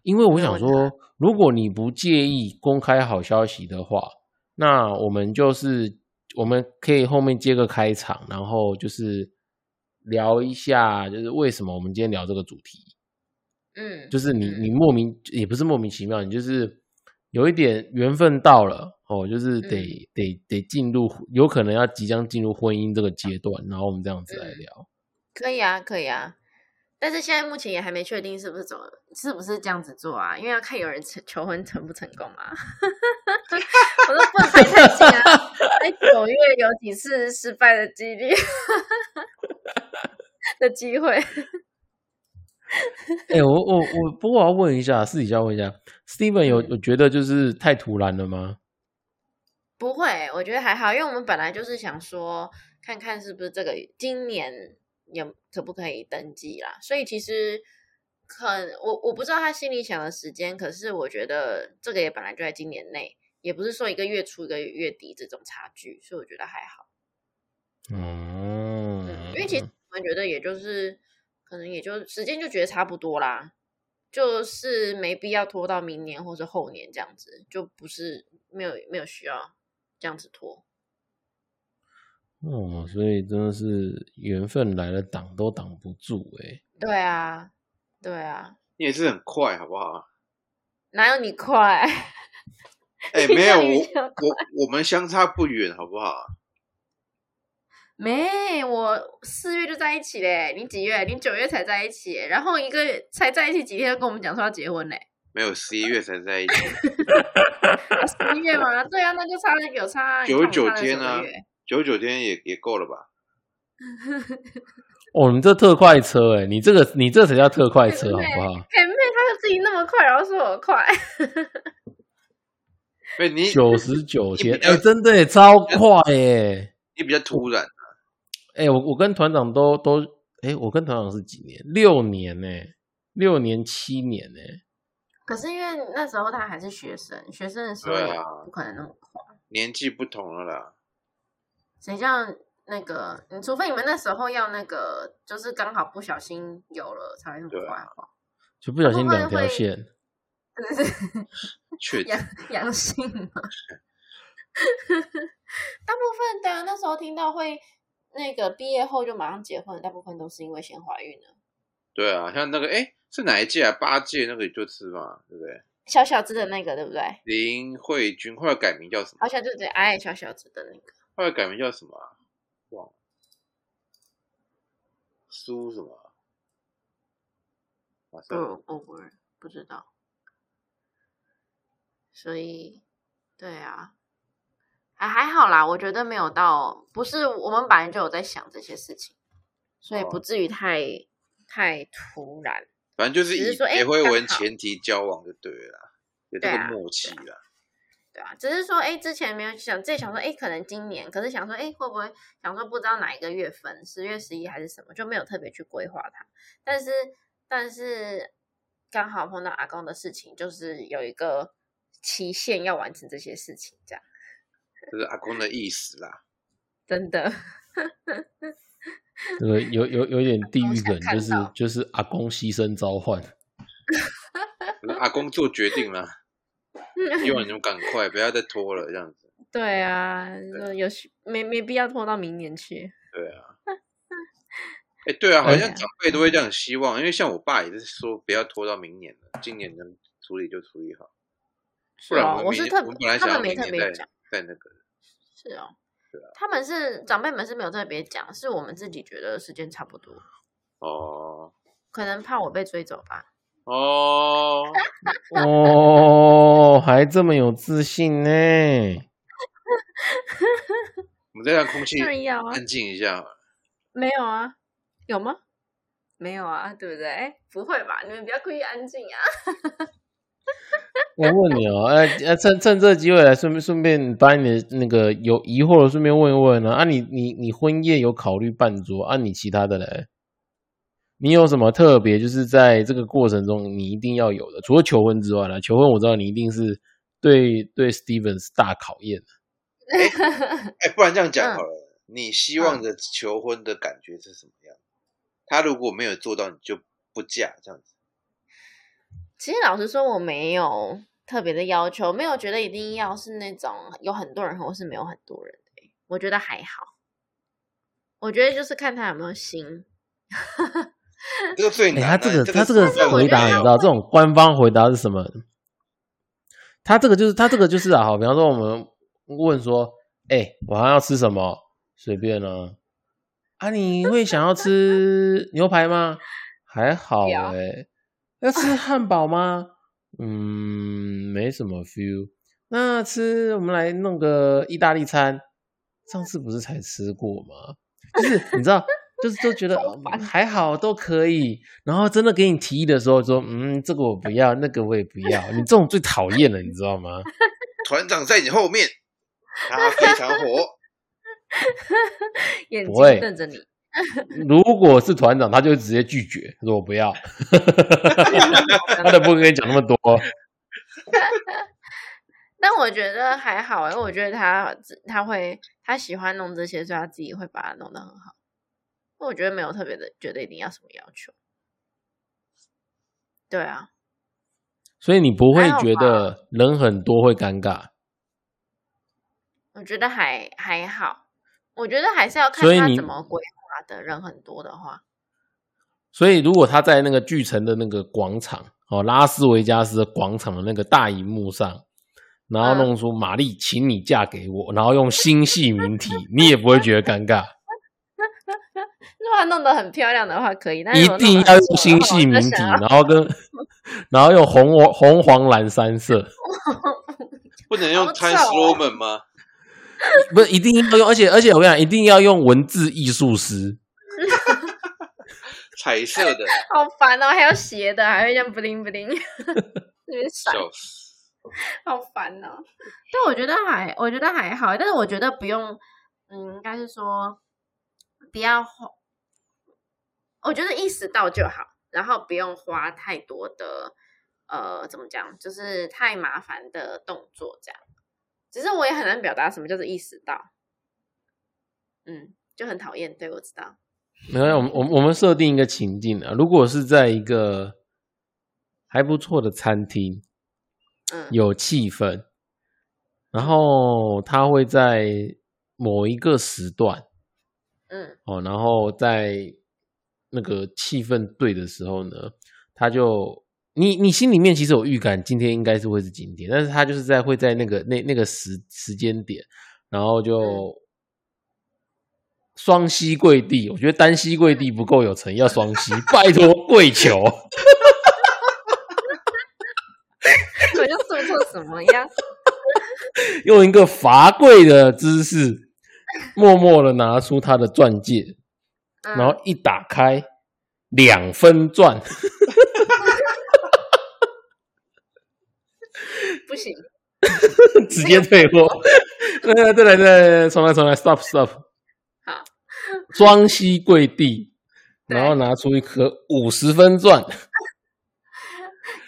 因为我想说，如果你不介意公开好消息的话，那我们就是我们可以后面接个开场，然后就是聊一下，就是为什么我们今天聊这个主题。嗯，就是你嗯你莫名也不是莫名其妙，你就是有一点缘分到了哦，就是得、嗯得得进入，有可能要即将进入婚姻这个阶段，然后我们这样子来嗯聊。可以啊，可以啊。但是现在目前也还没确定是不是走，是不是这样子做啊？因为要看有人成求婚成不成功啊。我都不能排太近啊，在九月有几次失败的几率的机会。哎、我我我，不过我要问一下，私底下问一下，Steven 有嗯有觉得就是太突然了吗？不会，我觉得还好，因为我们本来就是想说，看看是不是这个今年有可不可以登记啦。所以其实可我我不知道他心里想的时间，可是我觉得这个也本来就在今年内，也不是说一个月初一个月底这种差距，所以我觉得还好。嗯，嗯，因为其实我们觉得也就是可能也就时间就觉得差不多啦，就是没必要拖到明年或是后年这样子，就不是没有没有需要这样子拖。哦，所以真的是缘分来了，挡都挡不住哎、对啊，对啊，你也是很快，好不好？哪有你快？哎、你没有我我我们相差不远，好不好？没，我四月就在一起嘞，你几月？你九月才在一起，然后一个月才在一起几天就跟我们讲说要结婚嘞，没有十一月才在一起，十一月吗？对啊，那就差了有差九九天啊九九天也也够了吧？哦，你这特快车哎、你这个你这才叫特快车好不好？嘿妹，他自己那么快，然后说我快，哎，你九十九天，哎、真的、欸、超快耶、你比较突然，哎、我我跟团长都都，哎、我跟团长是几年？六年呢、六年七年呢、可是因为那时候他还是学生，学生的时候不可能那么快。年纪不同了啦。谁叫那个？你除非你们那时候要那个，就是刚好不小心有了才会那么快，好不好？就不小心两条会线。真的是 确阳阳性嘛。大部分的那时候听到会那个毕业后就马上结婚，大部分都是因为先怀孕了。对啊，像那个哎，是哪一届啊？八届那个就是嘛，对不对？小小子的那个，对不对？林慧君后来改名叫什么？好像就是矮矮小小子的那个。后来改名叫什么啊？忘了，苏什么啊？马上嗯，我不不知道。所以，对啊，还还好啦，我觉得没有到，不是我们本来就有在想这些事情，所以哦不至于太太突然。反正就是以结婚为前提交往就对了啦，有这个默契啦。对啊，只是说，哎，之前没有想，自己想说，哎，可能今年，可是想说，哎，会不会想说不知道哪一个月份，十月、十一还是什么，就没有特别去规划它。但是，但是刚好碰到阿公的事情，就是有一个期限要完成这些事情，这样 这是阿公的意思啦。真的。这个有有有点地狱梗，就是就是阿公牺牲召唤。阿公做决定了，希望你们 赶快，不要再拖了，这样子。对啊，就有没没必要拖到明年去。对啊。哎，对啊，好哎像长辈都会这样希望，因为像我爸也是说不要拖到明年了，今年能处理就处理好，不然哦我是特我们本来想特别讲，在那个。是哦对啊，他们是长辈们是没有特别讲，是我们自己觉得时间差不多，哦可能怕我被追走吧。哦，哦，还这么有自信呢？我们再让空气安静一下。没有啊，有吗？没有啊，对不对？哎，不会吧？你们不要故意安静啊！我问你哦，呃、呃，趁趁这个机会来顺便顺便把你的那个有疑惑的顺便问一问呢、啊。你你你婚宴有考虑办桌啊？你其他的嘞？你有什么特别？就是在这个过程中你一定要有的，除了求婚之外呢？求婚我知道你一定是对对 Steven 是大考验的。哎，不然这样讲嗯好了，你希望的求婚的感觉是什么样？他如果没有做到，你就不嫁这样子。其实老实说，我没有特别的要求，没有觉得一定要是那种有很多人或是没有很多人的、我觉得还好。我觉得就是看他有没有心。这个最哎、难啊。他这个他这个回答，你知道这种官方回答是什么？他这个就是他这个就是啊，好，比方说我们问说，哎、晚上要吃什么？随便啊。啊，你会想要吃 牛排吗？还好哎、要吃汉堡吗？嗯，没什么 feel。那吃我们来弄个意大利餐，上次不是才吃过吗？就是你知道，就是都觉得还好都可以，然后真的给你提议的时候说，嗯，这个我不要，那个我也不要，你这种最讨厌了，你知道吗？团长在你后面，他非常火。眼睛瞪着你，如果是团长，他就直接拒绝，他说我不要，他都不会跟你讲那么多。但我觉得还好哎、我觉得他他会他喜欢弄这些，所以他自己会把它弄得很好。我觉得没有特别的觉得一定要什么要求。对啊，所以你不会觉得人很多会尴尬，我觉得还还好。我觉得还是要看他怎么规划的。人很多的话，所以如果他在那个巨城的那个广场哦，拉斯维加斯的广场的那个大荧幕上，然后嗯弄出玛丽，请你嫁给我，然后用星系名体，你也不会觉得尴尬。如果他弄得很漂亮的话，可以。但是一定要用星话我就系名体，然后跟 然后用红黄红黄蓝三色，不能用好 Time 丑哦 Roman 吗？不是一定要用，而且而且我跟你讲，一定要用文字艺术师。彩色的，好烦哦，还要斜的，还会这样不灵不灵，这边闪，笑死！好烦哦。但我觉得还，我觉得还好，但是我觉得不用，嗯，应该是说不要花，我觉得意识到就好，然后不用花太多的，呃，怎么讲，就是太麻烦的动作这样。只是我也很难表达什么叫做意识到，嗯，就很讨厌。对，我知道，没有，我们我们我们设定一个情境啊，如果是在一个还不错的餐厅，嗯，有气氛，然后他会在某一个时段嗯哦，然后在那个气氛对的时候呢，他就你你心里面其实有预感，今天应该是会是今天，但是他就是在会在那个那那个时时间点，然后就嗯双膝跪地，我觉得单膝跪地不够有诚意，要双膝，拜托跪求。我就做错什么呀？用一个罚跪的姿势，默默的拿出他的钻戒，嗯。然后一打开，两分钻，不行，直接退货。对对对对对，重来重来，stop stop。好，双膝跪地，对。然后拿出一颗五十分钻，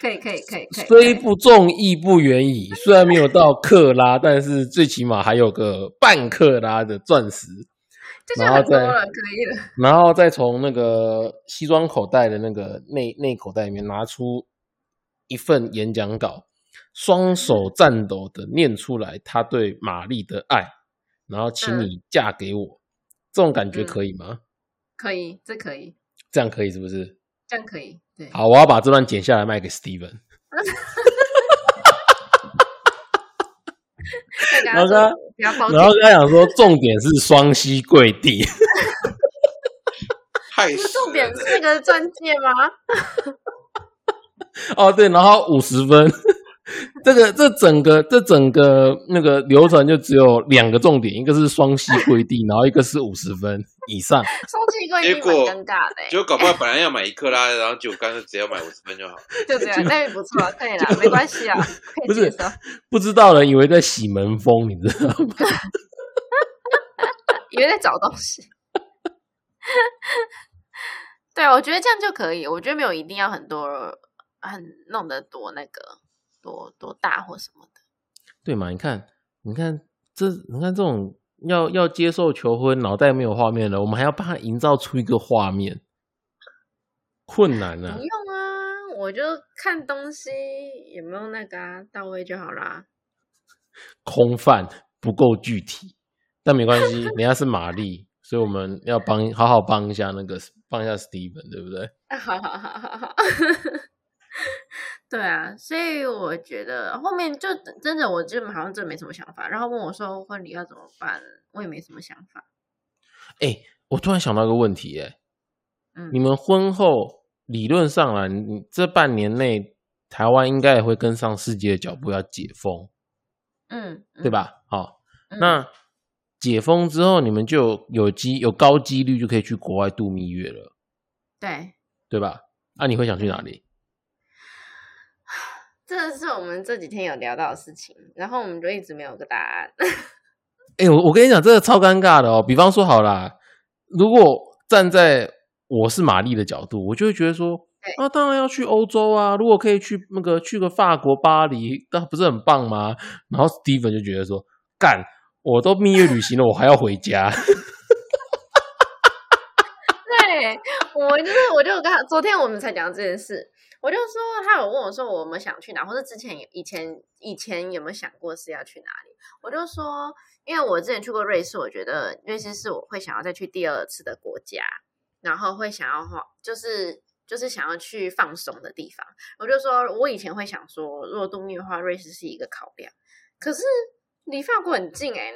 可以可以可以可以，虽不中亦不远矣。虽然没有到克拉，但是最起码还有个半克拉的钻石。然后再很多了，可以了。然后再从那个西装口袋的那个内内口袋里面拿出一份演讲稿，双手颤抖的念出来他对玛丽的爱，然后请你嫁给我，这种感觉嗯可以吗？可以，这可以，这样可以是不是？这样可以，对。好，我要把这段剪下来卖给 Steven。然后他然后他想说，重点是双膝跪地，害不是死重点是那个钻戒吗？哦对，然后五十分，这个这整个这整个那个流程就只有两个重点，一个是双膝跪地，然后一个是五十分以上。双气柜已经结果蛮尴尬的欸，结果搞不好本来要买一克拉，然后结果干脆只要买五十分就好。就这样，那也不错，可以了，没关系啊，不是。不知道的人以为在洗门风，你知道吗？以为在找东西。对，我觉得这样就可以。我觉得没有一定要很多，很弄得多那个多多大或什么的。对嘛？你看，你看这，你看这种要要接受求婚，脑袋没有画面了，我们还要帮他营造出一个画面，困难啊不！用啊，我就看东西有没有那个啊到位就好啦。空泛不够具体，但没关系，人家是玛丽，所以我们要帮好好帮一下那个帮一下 Steven，对不对？好好好好好。对啊，所以我觉得后面就真的，我就好像真的没什么想法。然后问我说婚礼要怎么办，我也没什么想法。哎、我突然想到一个问题、哎，嗯，你们婚后理论上啊，你这半年内台湾应该也会跟上世界的脚步，要解封，嗯，对吧？好、嗯？那解封之后，你们就有有机有高几率就可以去国外度蜜月了，对，对吧？那、你会想去哪里？这是我们这几天有聊到的事情，然后我们就一直没有个答案。哎、我我跟你讲，这个超尴尬的哦。比方说好啦，如果站在我是玛丽的角度，我就会觉得说，对啊，当然要去欧洲啊。如果可以去那个去个法国巴黎，那不是很棒吗？然后 Steven 就觉得说，干，我都蜜月旅行了，我还要回家。对我就是，我就跟他昨天我们才讲到这件事，我就说他有问我说我们想去哪，或者之前以前以前有没有想过是要去哪里？我就说，因为我之前去过瑞士，我觉得瑞士是我会想要再去第二次的国家，然后会想要花，就是就是想要去放松的地方。我就说我以前会想说，如果度蜜月的话，瑞士是一个考量，可是离法国很近哎、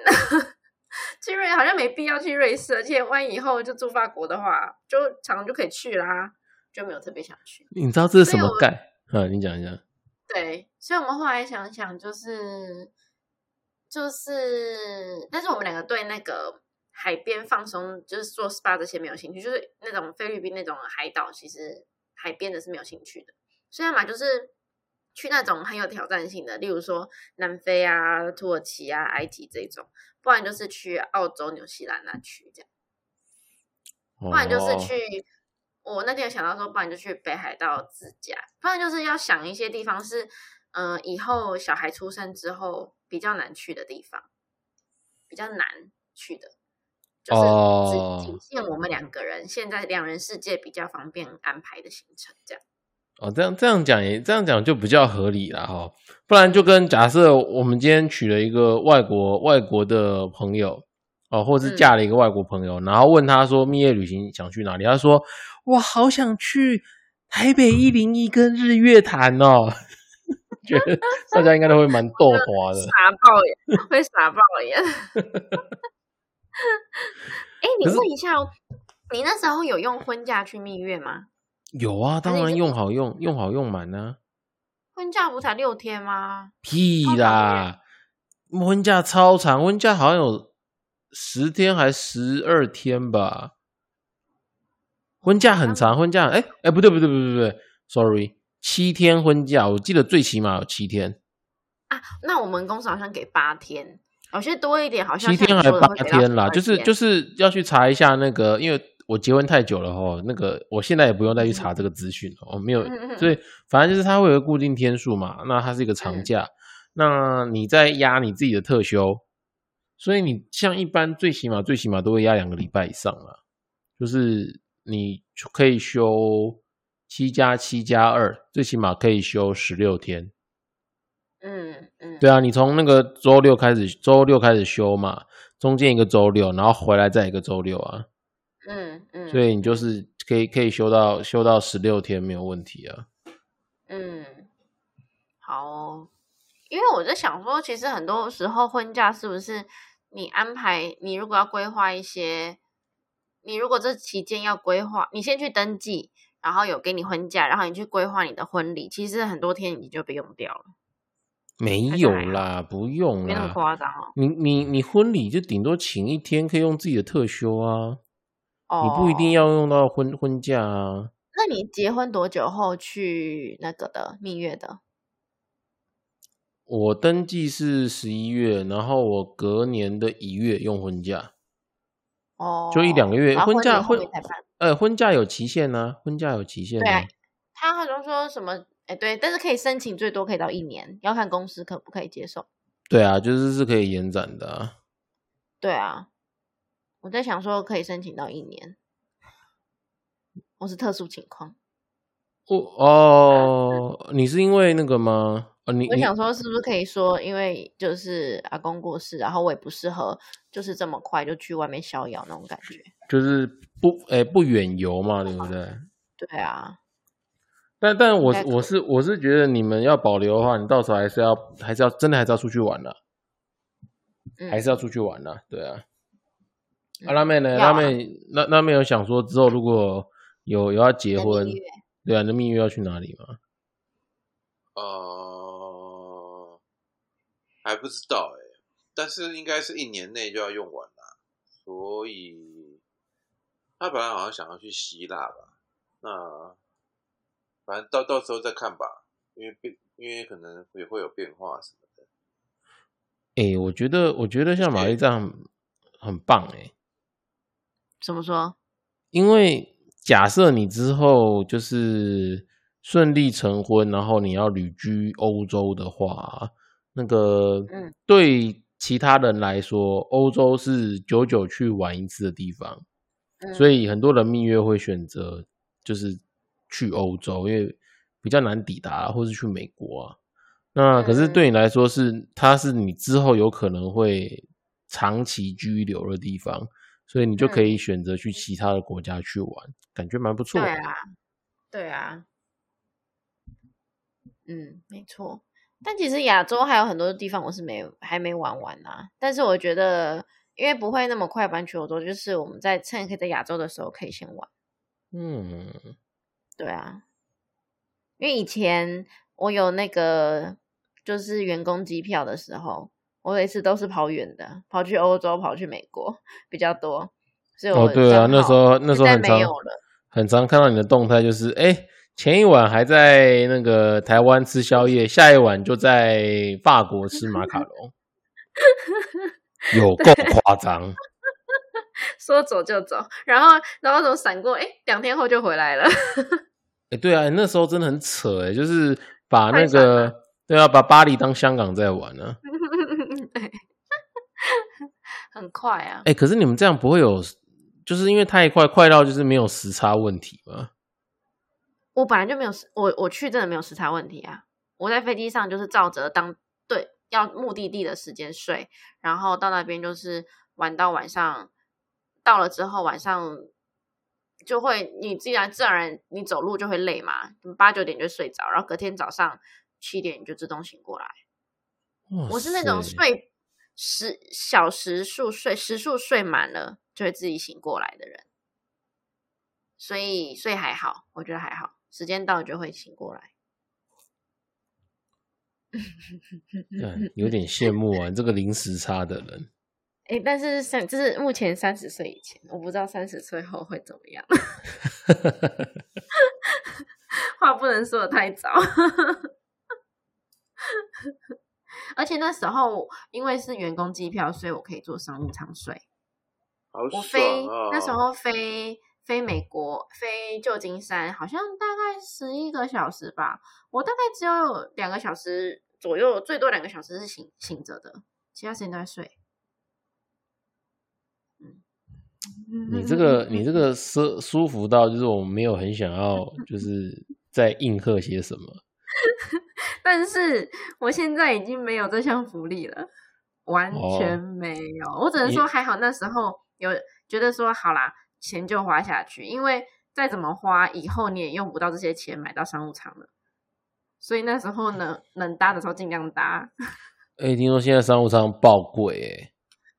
去瑞好像没必要去瑞士，而且万一以后就住法国的话，就常常就可以去啦，就没有特别想去。你知道这是什么盖？嗯，你讲一下。对，所以我们后来想想，就是就是，但是我们两个对那个海边放松，就是做 SPA 这些没有兴趣，就是那种菲律宾那种海岛，其实海边的是没有兴趣的。所以嘛就是去那种很有挑战性的，例如说南非啊、土耳其啊、埃及这种，不然就是去澳洲、纽西兰那区这样。不不然就是去，我那天有想到说，不然就去北海道自驾，不然就是要想一些地方是，嗯、以后小孩出生之后比较难去的地方，比较难去的，就是仅限我们两个人，现在两人世界比较方便安排的行程，这样。哦，这样这样讲也这样讲就比较合理了哈。不然就跟假设我们今天娶了一个外国外国的朋友哦，或是嗯。嫁了一个外国朋友，然后问他说蜜月旅行想去哪里，他说哇，好想去台北一零一跟日月潭哦。觉得大家应该都会蛮 逗花的。傻爆眼，会傻爆眼。哎、你问一下哦，你那时候有用婚假去蜜月吗？有啊，当然用好用，用好用满啊。婚假不才六天吗？屁啦，婚假超长，婚假好像有十天还十二天吧。婚假很长，婚假哎哎不对不对不对不对，sorry，七天婚假，我记得最起码有七天，啊，那我们公司好像给八天，有些多一点，好像七天还八天啦，就是就是要去查一下那个，因为我结婚太久了哦，那个我现在也不用再去查这个资讯了，我没有所以反正就是它会有个固定天数嘛，那它是一个长嗯假，那你再压你自己的特休，所以你像一般最起码最起码都会压两个礼拜以上啊，就是你可以休七加七加二，最起码可以休十六天。嗯嗯，对啊，你从那个周六开始，周六开始休嘛，中间一个周六，然后回来再一个周六啊，嗯嗯，所以你就是可以可以休到休到十六天没有问题啊。嗯，好哦，因为我在想说，其实很多时候婚假是不是你安排，你如果要规划一些，你如果这期间要规划，你先去登记，然后有给你婚假，然后你去规划你的婚礼，其实很多天你就被用掉了，没有啦，不用没那么啦。夸张哦。你你你婚礼就顶多请一天，可以用自己的特休啊，哦，你不一定。要用到婚婚假啊。那你结婚多久后去那个的蜜月的？我登记是十一月，然后我隔年的一月用婚假，哦，就一两个月。婚假婚。呃婚假有期限呢、婚假有期限呢、对啊他好像说什么？哎，对，但是可以申请最多可以到一年，要看公司可不可以接受。对啊，就是是可以延展的、啊。对啊，我在想说可以申请到一年，我是特殊情况。哦哦，你是因为那个吗？哦，你你我想说，是不是可以说，因为就是阿公过世，然后我也不适合，就是这么快就去外面逍遥那种感觉。就是不诶、不远游嘛，对不对？对啊，但但我我是我是觉得你们要保留的话，你到时候还是要还是要真的还是要出去玩的、嗯，还是要出去玩的、对啊。嗯啊，辣妹呢？要啊辣妹那那妹有想说之后如果有有要结婚对啊，你的蜜月要去哪里吗？呃，还不知道哎、但是应该是一年内就要用完了，所以他本来好像想要去希腊吧，那反正到到时候再看吧，因为变因为可能也会有变化什么的。诶、我觉得我觉得像玛丽这样很很棒诶、怎么说？因为假设你之后就是顺利成婚，然后你要旅居欧洲的话，那个嗯对其他人来说，欧洲是久久去玩一次的地方，嗯、所以很多人蜜月会选择就是去欧洲，因为比较难抵达，或是去美国啊。那可是对你来说是，它是你之后有可能会长期居留的地方，所以你就可以选择去其他的国家去玩，感觉蛮不错。对啊，对啊，嗯，没错。但其实亚洲还有很多地方我是没还没玩完啊。但是我觉得，因为不会那么快搬去欧洲，就是我们在趁可以在亚洲的时候可以先玩。嗯，对啊，因为以前我有那个就是员工机票的时候，我每次都是跑远的，跑去欧洲、跑去美国比较多。所以哦，对啊，那时候那时候很常很常看到你的动态，就是哎。前一晚还在那个台湾吃宵夜，下一晚就在法国吃马卡龙，有够夸张。说走就走，然后然后怎么闪过？哎，两天后就回来了。哎，对啊，那时候真的很扯哎，就是把那个对啊，把巴黎当香港在玩呢。对，很快啊。哎，可是你们这样不会有，就是因为太快，快到就是没有时差问题吗？我本来就没有时，我我去真的没有时差问题啊！我在飞机上就是照着当对要目的地的时间睡，然后到那边就是玩到晚上，到了之后晚上就会你自然自然你走路就会累嘛，八九点就睡着，然后隔天早上七点你就自动醒过来。我是那种睡时小时数睡时数睡满了就会自己醒过来的人，所以所以还好，我觉得还好。时间到就会醒过来，嗯，有点羡慕啊，这个零时差的人。哎，但是三，就是目前三十岁以前，我不知道三十岁后会怎么样。话不能说的太早，而且那时候因为是员工机票，所以我可以坐商务舱睡。我飞那时候飞。飞美国，飞旧金山，好像大概十一个小时吧。我大概只有两个小时左右，最多两个小时是醒醒着的，其他时间都在睡。嗯，你这个你这个舒舒服到，就是我没有很想要，就是在应和些什么。但是我现在已经没有这项福利了，完全没有。我只能说还好，那时候有觉得说好啦。钱就花下去，因为再怎么花，以后你也用不到这些钱买到商务舱了。所以那时候呢，能搭的时候尽量搭。哎，听说现在商务舱爆贵，哎，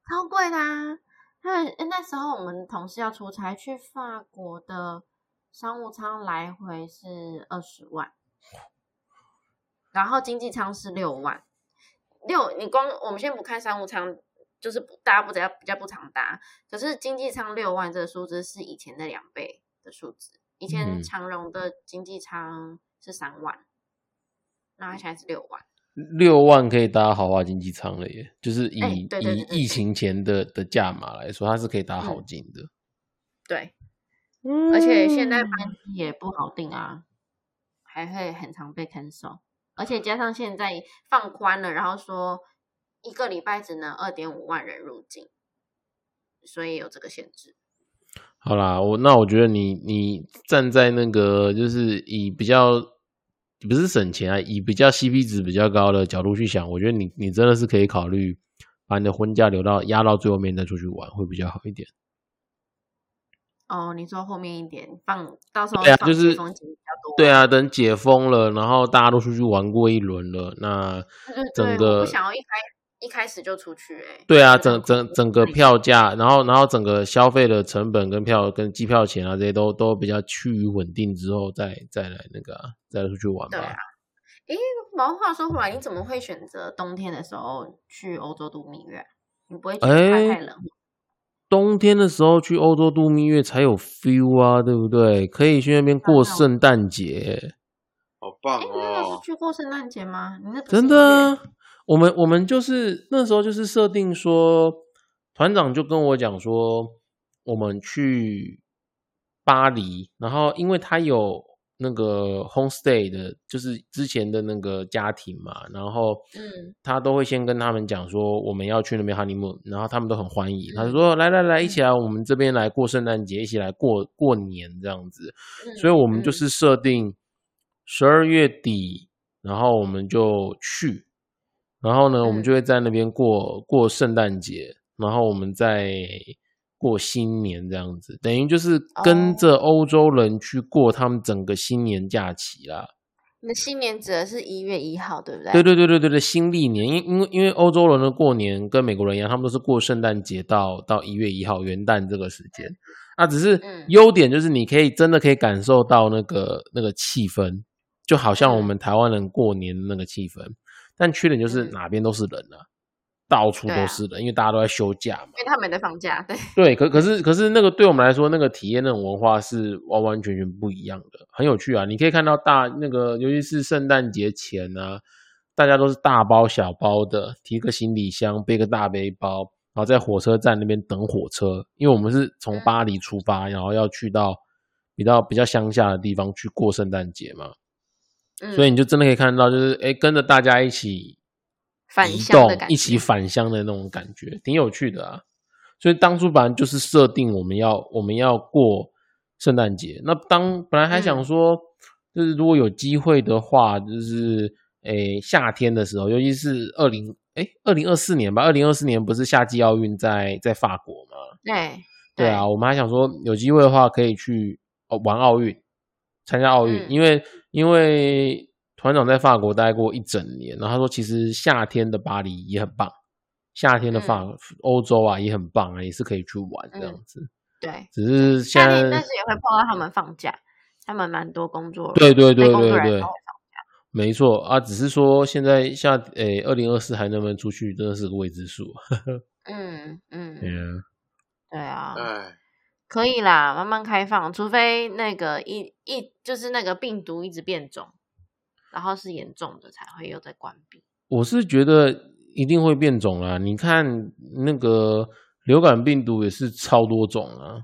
超贵啦啊！那那时候我们同事要出差去法国的商务舱来回是二十万，然后经济舱是六万六。你光我们先不看商务舱。就是大家不只要比较不常搭，可是经济舱六万这个数字是以前的两倍的数字。以前长荣的经济舱是三万，那现在是六万。六万可以搭豪华经济舱了耶，就是以以疫情前的的价码来说，它是可以搭好近的。对，而且现在班机也不好订啊，还会很常被 cancel，而且加上现在放宽了，然后说。一个礼拜只能二点五万人入境，所以有这个限制。好啦，我那我觉得你你站在那个就是以比较不是省钱啊，以比较 CP 值比较高的角度去想，我觉得你你真的是可以考虑把你的婚假留到压到最后面再出去玩，会比较好一点。哦，你说后面一点放到时候对啊，就是对啊，等解封了，然后大家都出去玩过一轮了，那整个不想要一开。一开始就出去哎，对啊，整整整个票价，然后然后整个消费的成本跟票跟机票钱啊这些都都比较趋于稳定之后，再再来那个再出去玩吧。对啊，诶，毛话说回来，你怎么会选择冬天的时候去欧洲度蜜月？你不会觉得太冷？冬天的时候去欧洲度蜜月才有 feel 啊，对不对？可以去那边过圣诞节，好棒哦！那是去过圣诞节吗？你那真的？我们我们就是那时候就是设定说，团长就跟我讲说，我们去巴黎，然后因为他有那个 homestay 的，就是之前的那个家庭嘛，然后嗯，他都会先跟他们讲说我们要去那边 honeymoon，然后他们都很欢迎，他说来来来，一起来我们这边来过圣诞节，一起来过过年这样子，所以我们就是设定。十二月底，然后我们就去，然后呢，我们嗯就会在那边过过圣诞节，然后我们再过新年这样子，等于就是跟哦着欧洲人去过他们整个新年假期啦。你们新年指的是一月一号，对不对？对对对对对对，新历年，因因为因为欧洲人的过年跟美国人一样，他们都是过圣诞节到到一月一号元旦这个时间。啊，只是嗯优点就是你可以真的可以感受到那个那个气氛，就好像我们台湾人过年的那个气氛。但缺点就是嗯哪边都是人啊，到处都是人，因为大家都在休假嘛。因为他们在放假，对，对，可可是可是那个对我们来说，那个体验那种文化是完完全全不一样的，很有趣啊！你可以看到大那个，尤其是圣诞节前啊，大家都是大包小包的，提个行李箱，背个大背包，然后在火车站那边等火车，因为我们是从嗯巴黎出发，然后要去到比较比较乡下的地方去过圣诞节嘛，嗯，所以你就真的可以看到，就是哎，跟着大家一起返乡的感觉，一起返乡的那种感觉，挺有趣的啊。所以当初本来就是设定我们要我们要过圣诞节，那当本来还想嗯说，就是如果有机会的话，就是诶夏天的时候，尤其是二零哎二零二四年吧，二零二四年不是夏季奥运在在法国吗？对对啊，，我们还想说有机会的话可以去哦玩奥运，参加奥运，嗯。因为因为团长在法国待过一整年，然后他说其实夏天的巴黎也很棒，夏天的法嗯欧洲啊也很棒啊，也是可以去玩这样子。对，只是现在夏天但是也会碰到他们放假，他们蛮多工作，对对对对对没错啊，只是说现在夏诶二零二四还能不能出去，真的是个未知数。嗯 嗯，嗯，对啊，哎，可以啦，慢慢开放，除非那个一一就是那个病毒一直变种，然后是严重的才会又在关闭。我是觉得一定会变种啦。你看那个流感病毒也是超多种啊。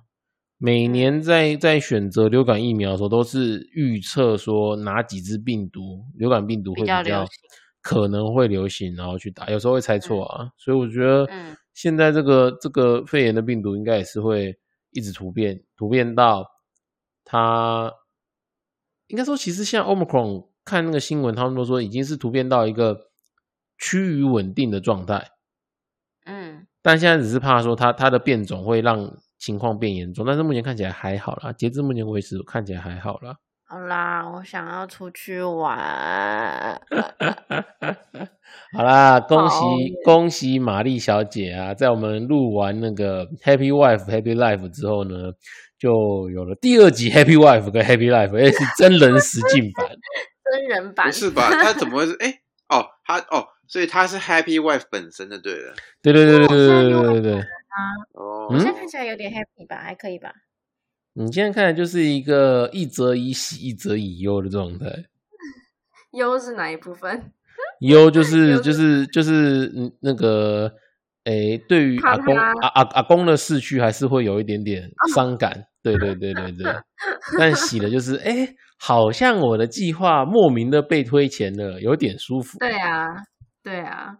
每嗯年在在选择流感疫苗的时候，都是预测说哪几只病毒流感病毒会比比较可能会流行，然后去打。有时候会猜错啊，所以我觉得嗯现在这个这个肺炎的病毒应该也是会一直突变，突变到它应该说，其实像 Omicron 看那个新闻，他们都说已经是突变到一个趋于稳定的状态，嗯，但现在只是怕说它它的变种会让情况变严重，但是目前看起来还好啦，截至目前为止看起来还好啦。好啦，我想要出去玩。好啦，恭喜恭喜玛丽小姐啊！在我们录完那个 Happy Wife Happy Life 之后呢，就有了第二集 Happy Wife 跟 Happy Life，哎是真人实境版。真人版不是吧？他怎么会是？哎，哦，他哦，所以他是 Happy Wife 本身的，对了。对对对对对哦对对对对。哦，我现在看起来有点 happy 吧，还可以吧？你现在看的就是一个一则以喜，一则以忧的状态。忧是哪一部分？忧就是就是就是嗯那个诶，对于阿公阿阿阿公的逝去，还是会有一点点伤感。对对对对对。但喜的就是诶，好像我的计划莫名的被推前了，有点舒服。对啊，对啊，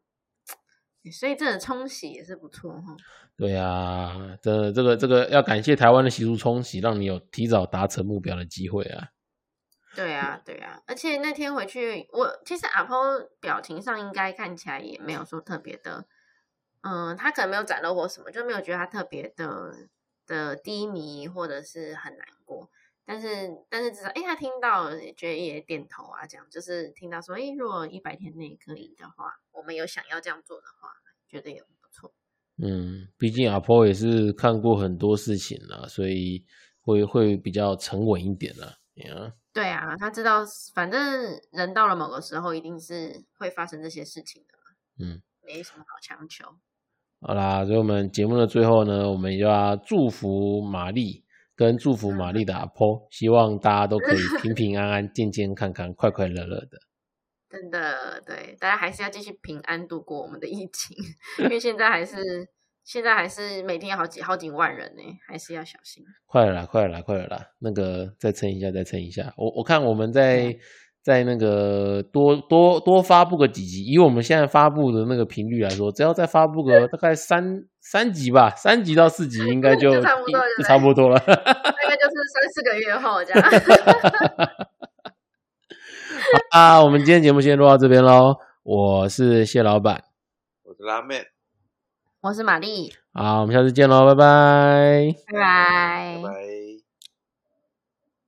所以这种冲洗也是不错哈。对啊，真的这个这个要感谢台湾的习俗冲洗，让你有提早达成目标的机会啊。对啊，对啊，而且那天回去，我其实阿婆表情上应该看起来也没有说特别的，嗯，他可能没有展露或什么，就没有觉得他特别的的低迷或者是很难过。但是，但是至少，哎，他听到也觉得也点头啊，这样就是听到说，哎，如果一百天内可以的话，我们有想要这样做的话，觉得也不错。嗯，毕竟阿婆也是看过很多事情了，所以会会比较沉稳一点了。呀，对啊，他知道，反正人到了某个时候，一定是会发生这些事情的嘛，嗯，没什么好强求。好啦，所以我们节目的最后呢，我们就要祝福玛丽跟祝福玛丽的阿婆，希望大家都可以平平安安、健健康康、快快乐乐的。真的，对，大家还是要继续平安度过我们的疫情，因为现在还是现在还是每天有好几好几万人呢，还是要小心。快了啦，快了啦，快了啦！那个再撑一下，再撑一下。我我看我们在在那个多多多发布个几集，以我们现在发布的那个频率来说，只要再发布个 大概三三集吧，三集到四集应该就 就差不多了就差不多了。大概就是三四个月后这样。啊，我们今天节目先录到这边喽。我是谢老板，我是拉面，我是玛丽，好，我们下次见喽，拜拜。拜拜拜。拜。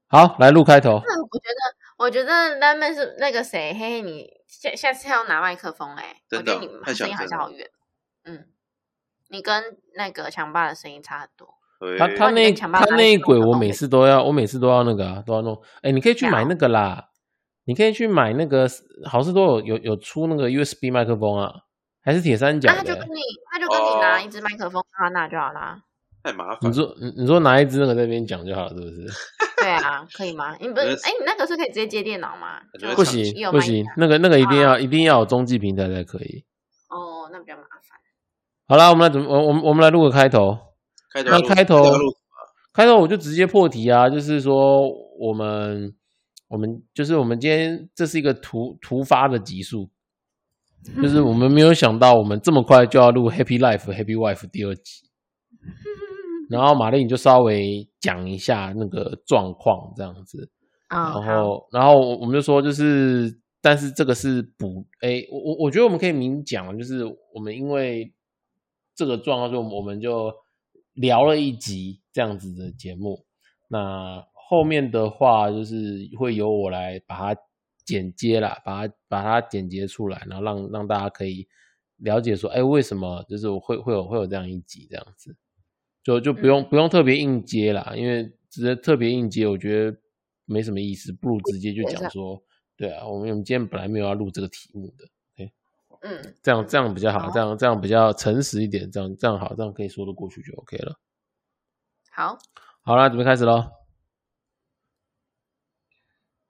好，来录开头。我觉得，我觉得拉面是那个谁，嘿嘿，你下下次要拿麦克风哎、我觉得你声音好像好远。嗯，你跟那个强爸的声音差很多。他他那他那一轨我每次都要，我每次都要那个啊，都要弄。哎，你可以去买那个啦，你可以去买那个，好事多有有有出那个 USB 麦克风啊，还是铁三角的那他就跟。你，他就跟你拿哦一支麦克风让他拿就好啦。太麻烦你。说你你说拿一支那个在那边讲就好了，是不是？对啊，可以吗？你不是哎，你那个是可以直接接电脑吗？不行不行那个那个一定要一定要有中继平台才可以。哦，那比较麻烦。好了，我们来怎么我我们我们来录个开头。开头那开头开头我就直接破题啊，就是说我们我们就是我们今天这是一个突突发的集数，就是我们没有想到我们这么快就要录《Happy Life Happy Wife》第二集，然后玛丽你就稍微讲一下那个状况这样子，啊，然后然后我们就说就是，但是这个是补诶，我我我觉得我们可以明讲，就是我们因为这个状况，就我们就聊了一集这样子的节目。那后面的话就是会由我来把它剪接啦，把它把它剪接出来，然后让让大家可以了解说，哎，为什么就是我会会有会有这样一集这样子，就就不用、嗯不用特别硬接啦，因为直接特别硬接，我觉得没什么意思，不如直接就讲说，对啊，我们我们今天本来没有要录这个题目的。嗯，这样这样比较好，好这样这样比较诚实一点，这样这样好，这样可以说得过去就 OK 了。好，好啦，准备开始喽。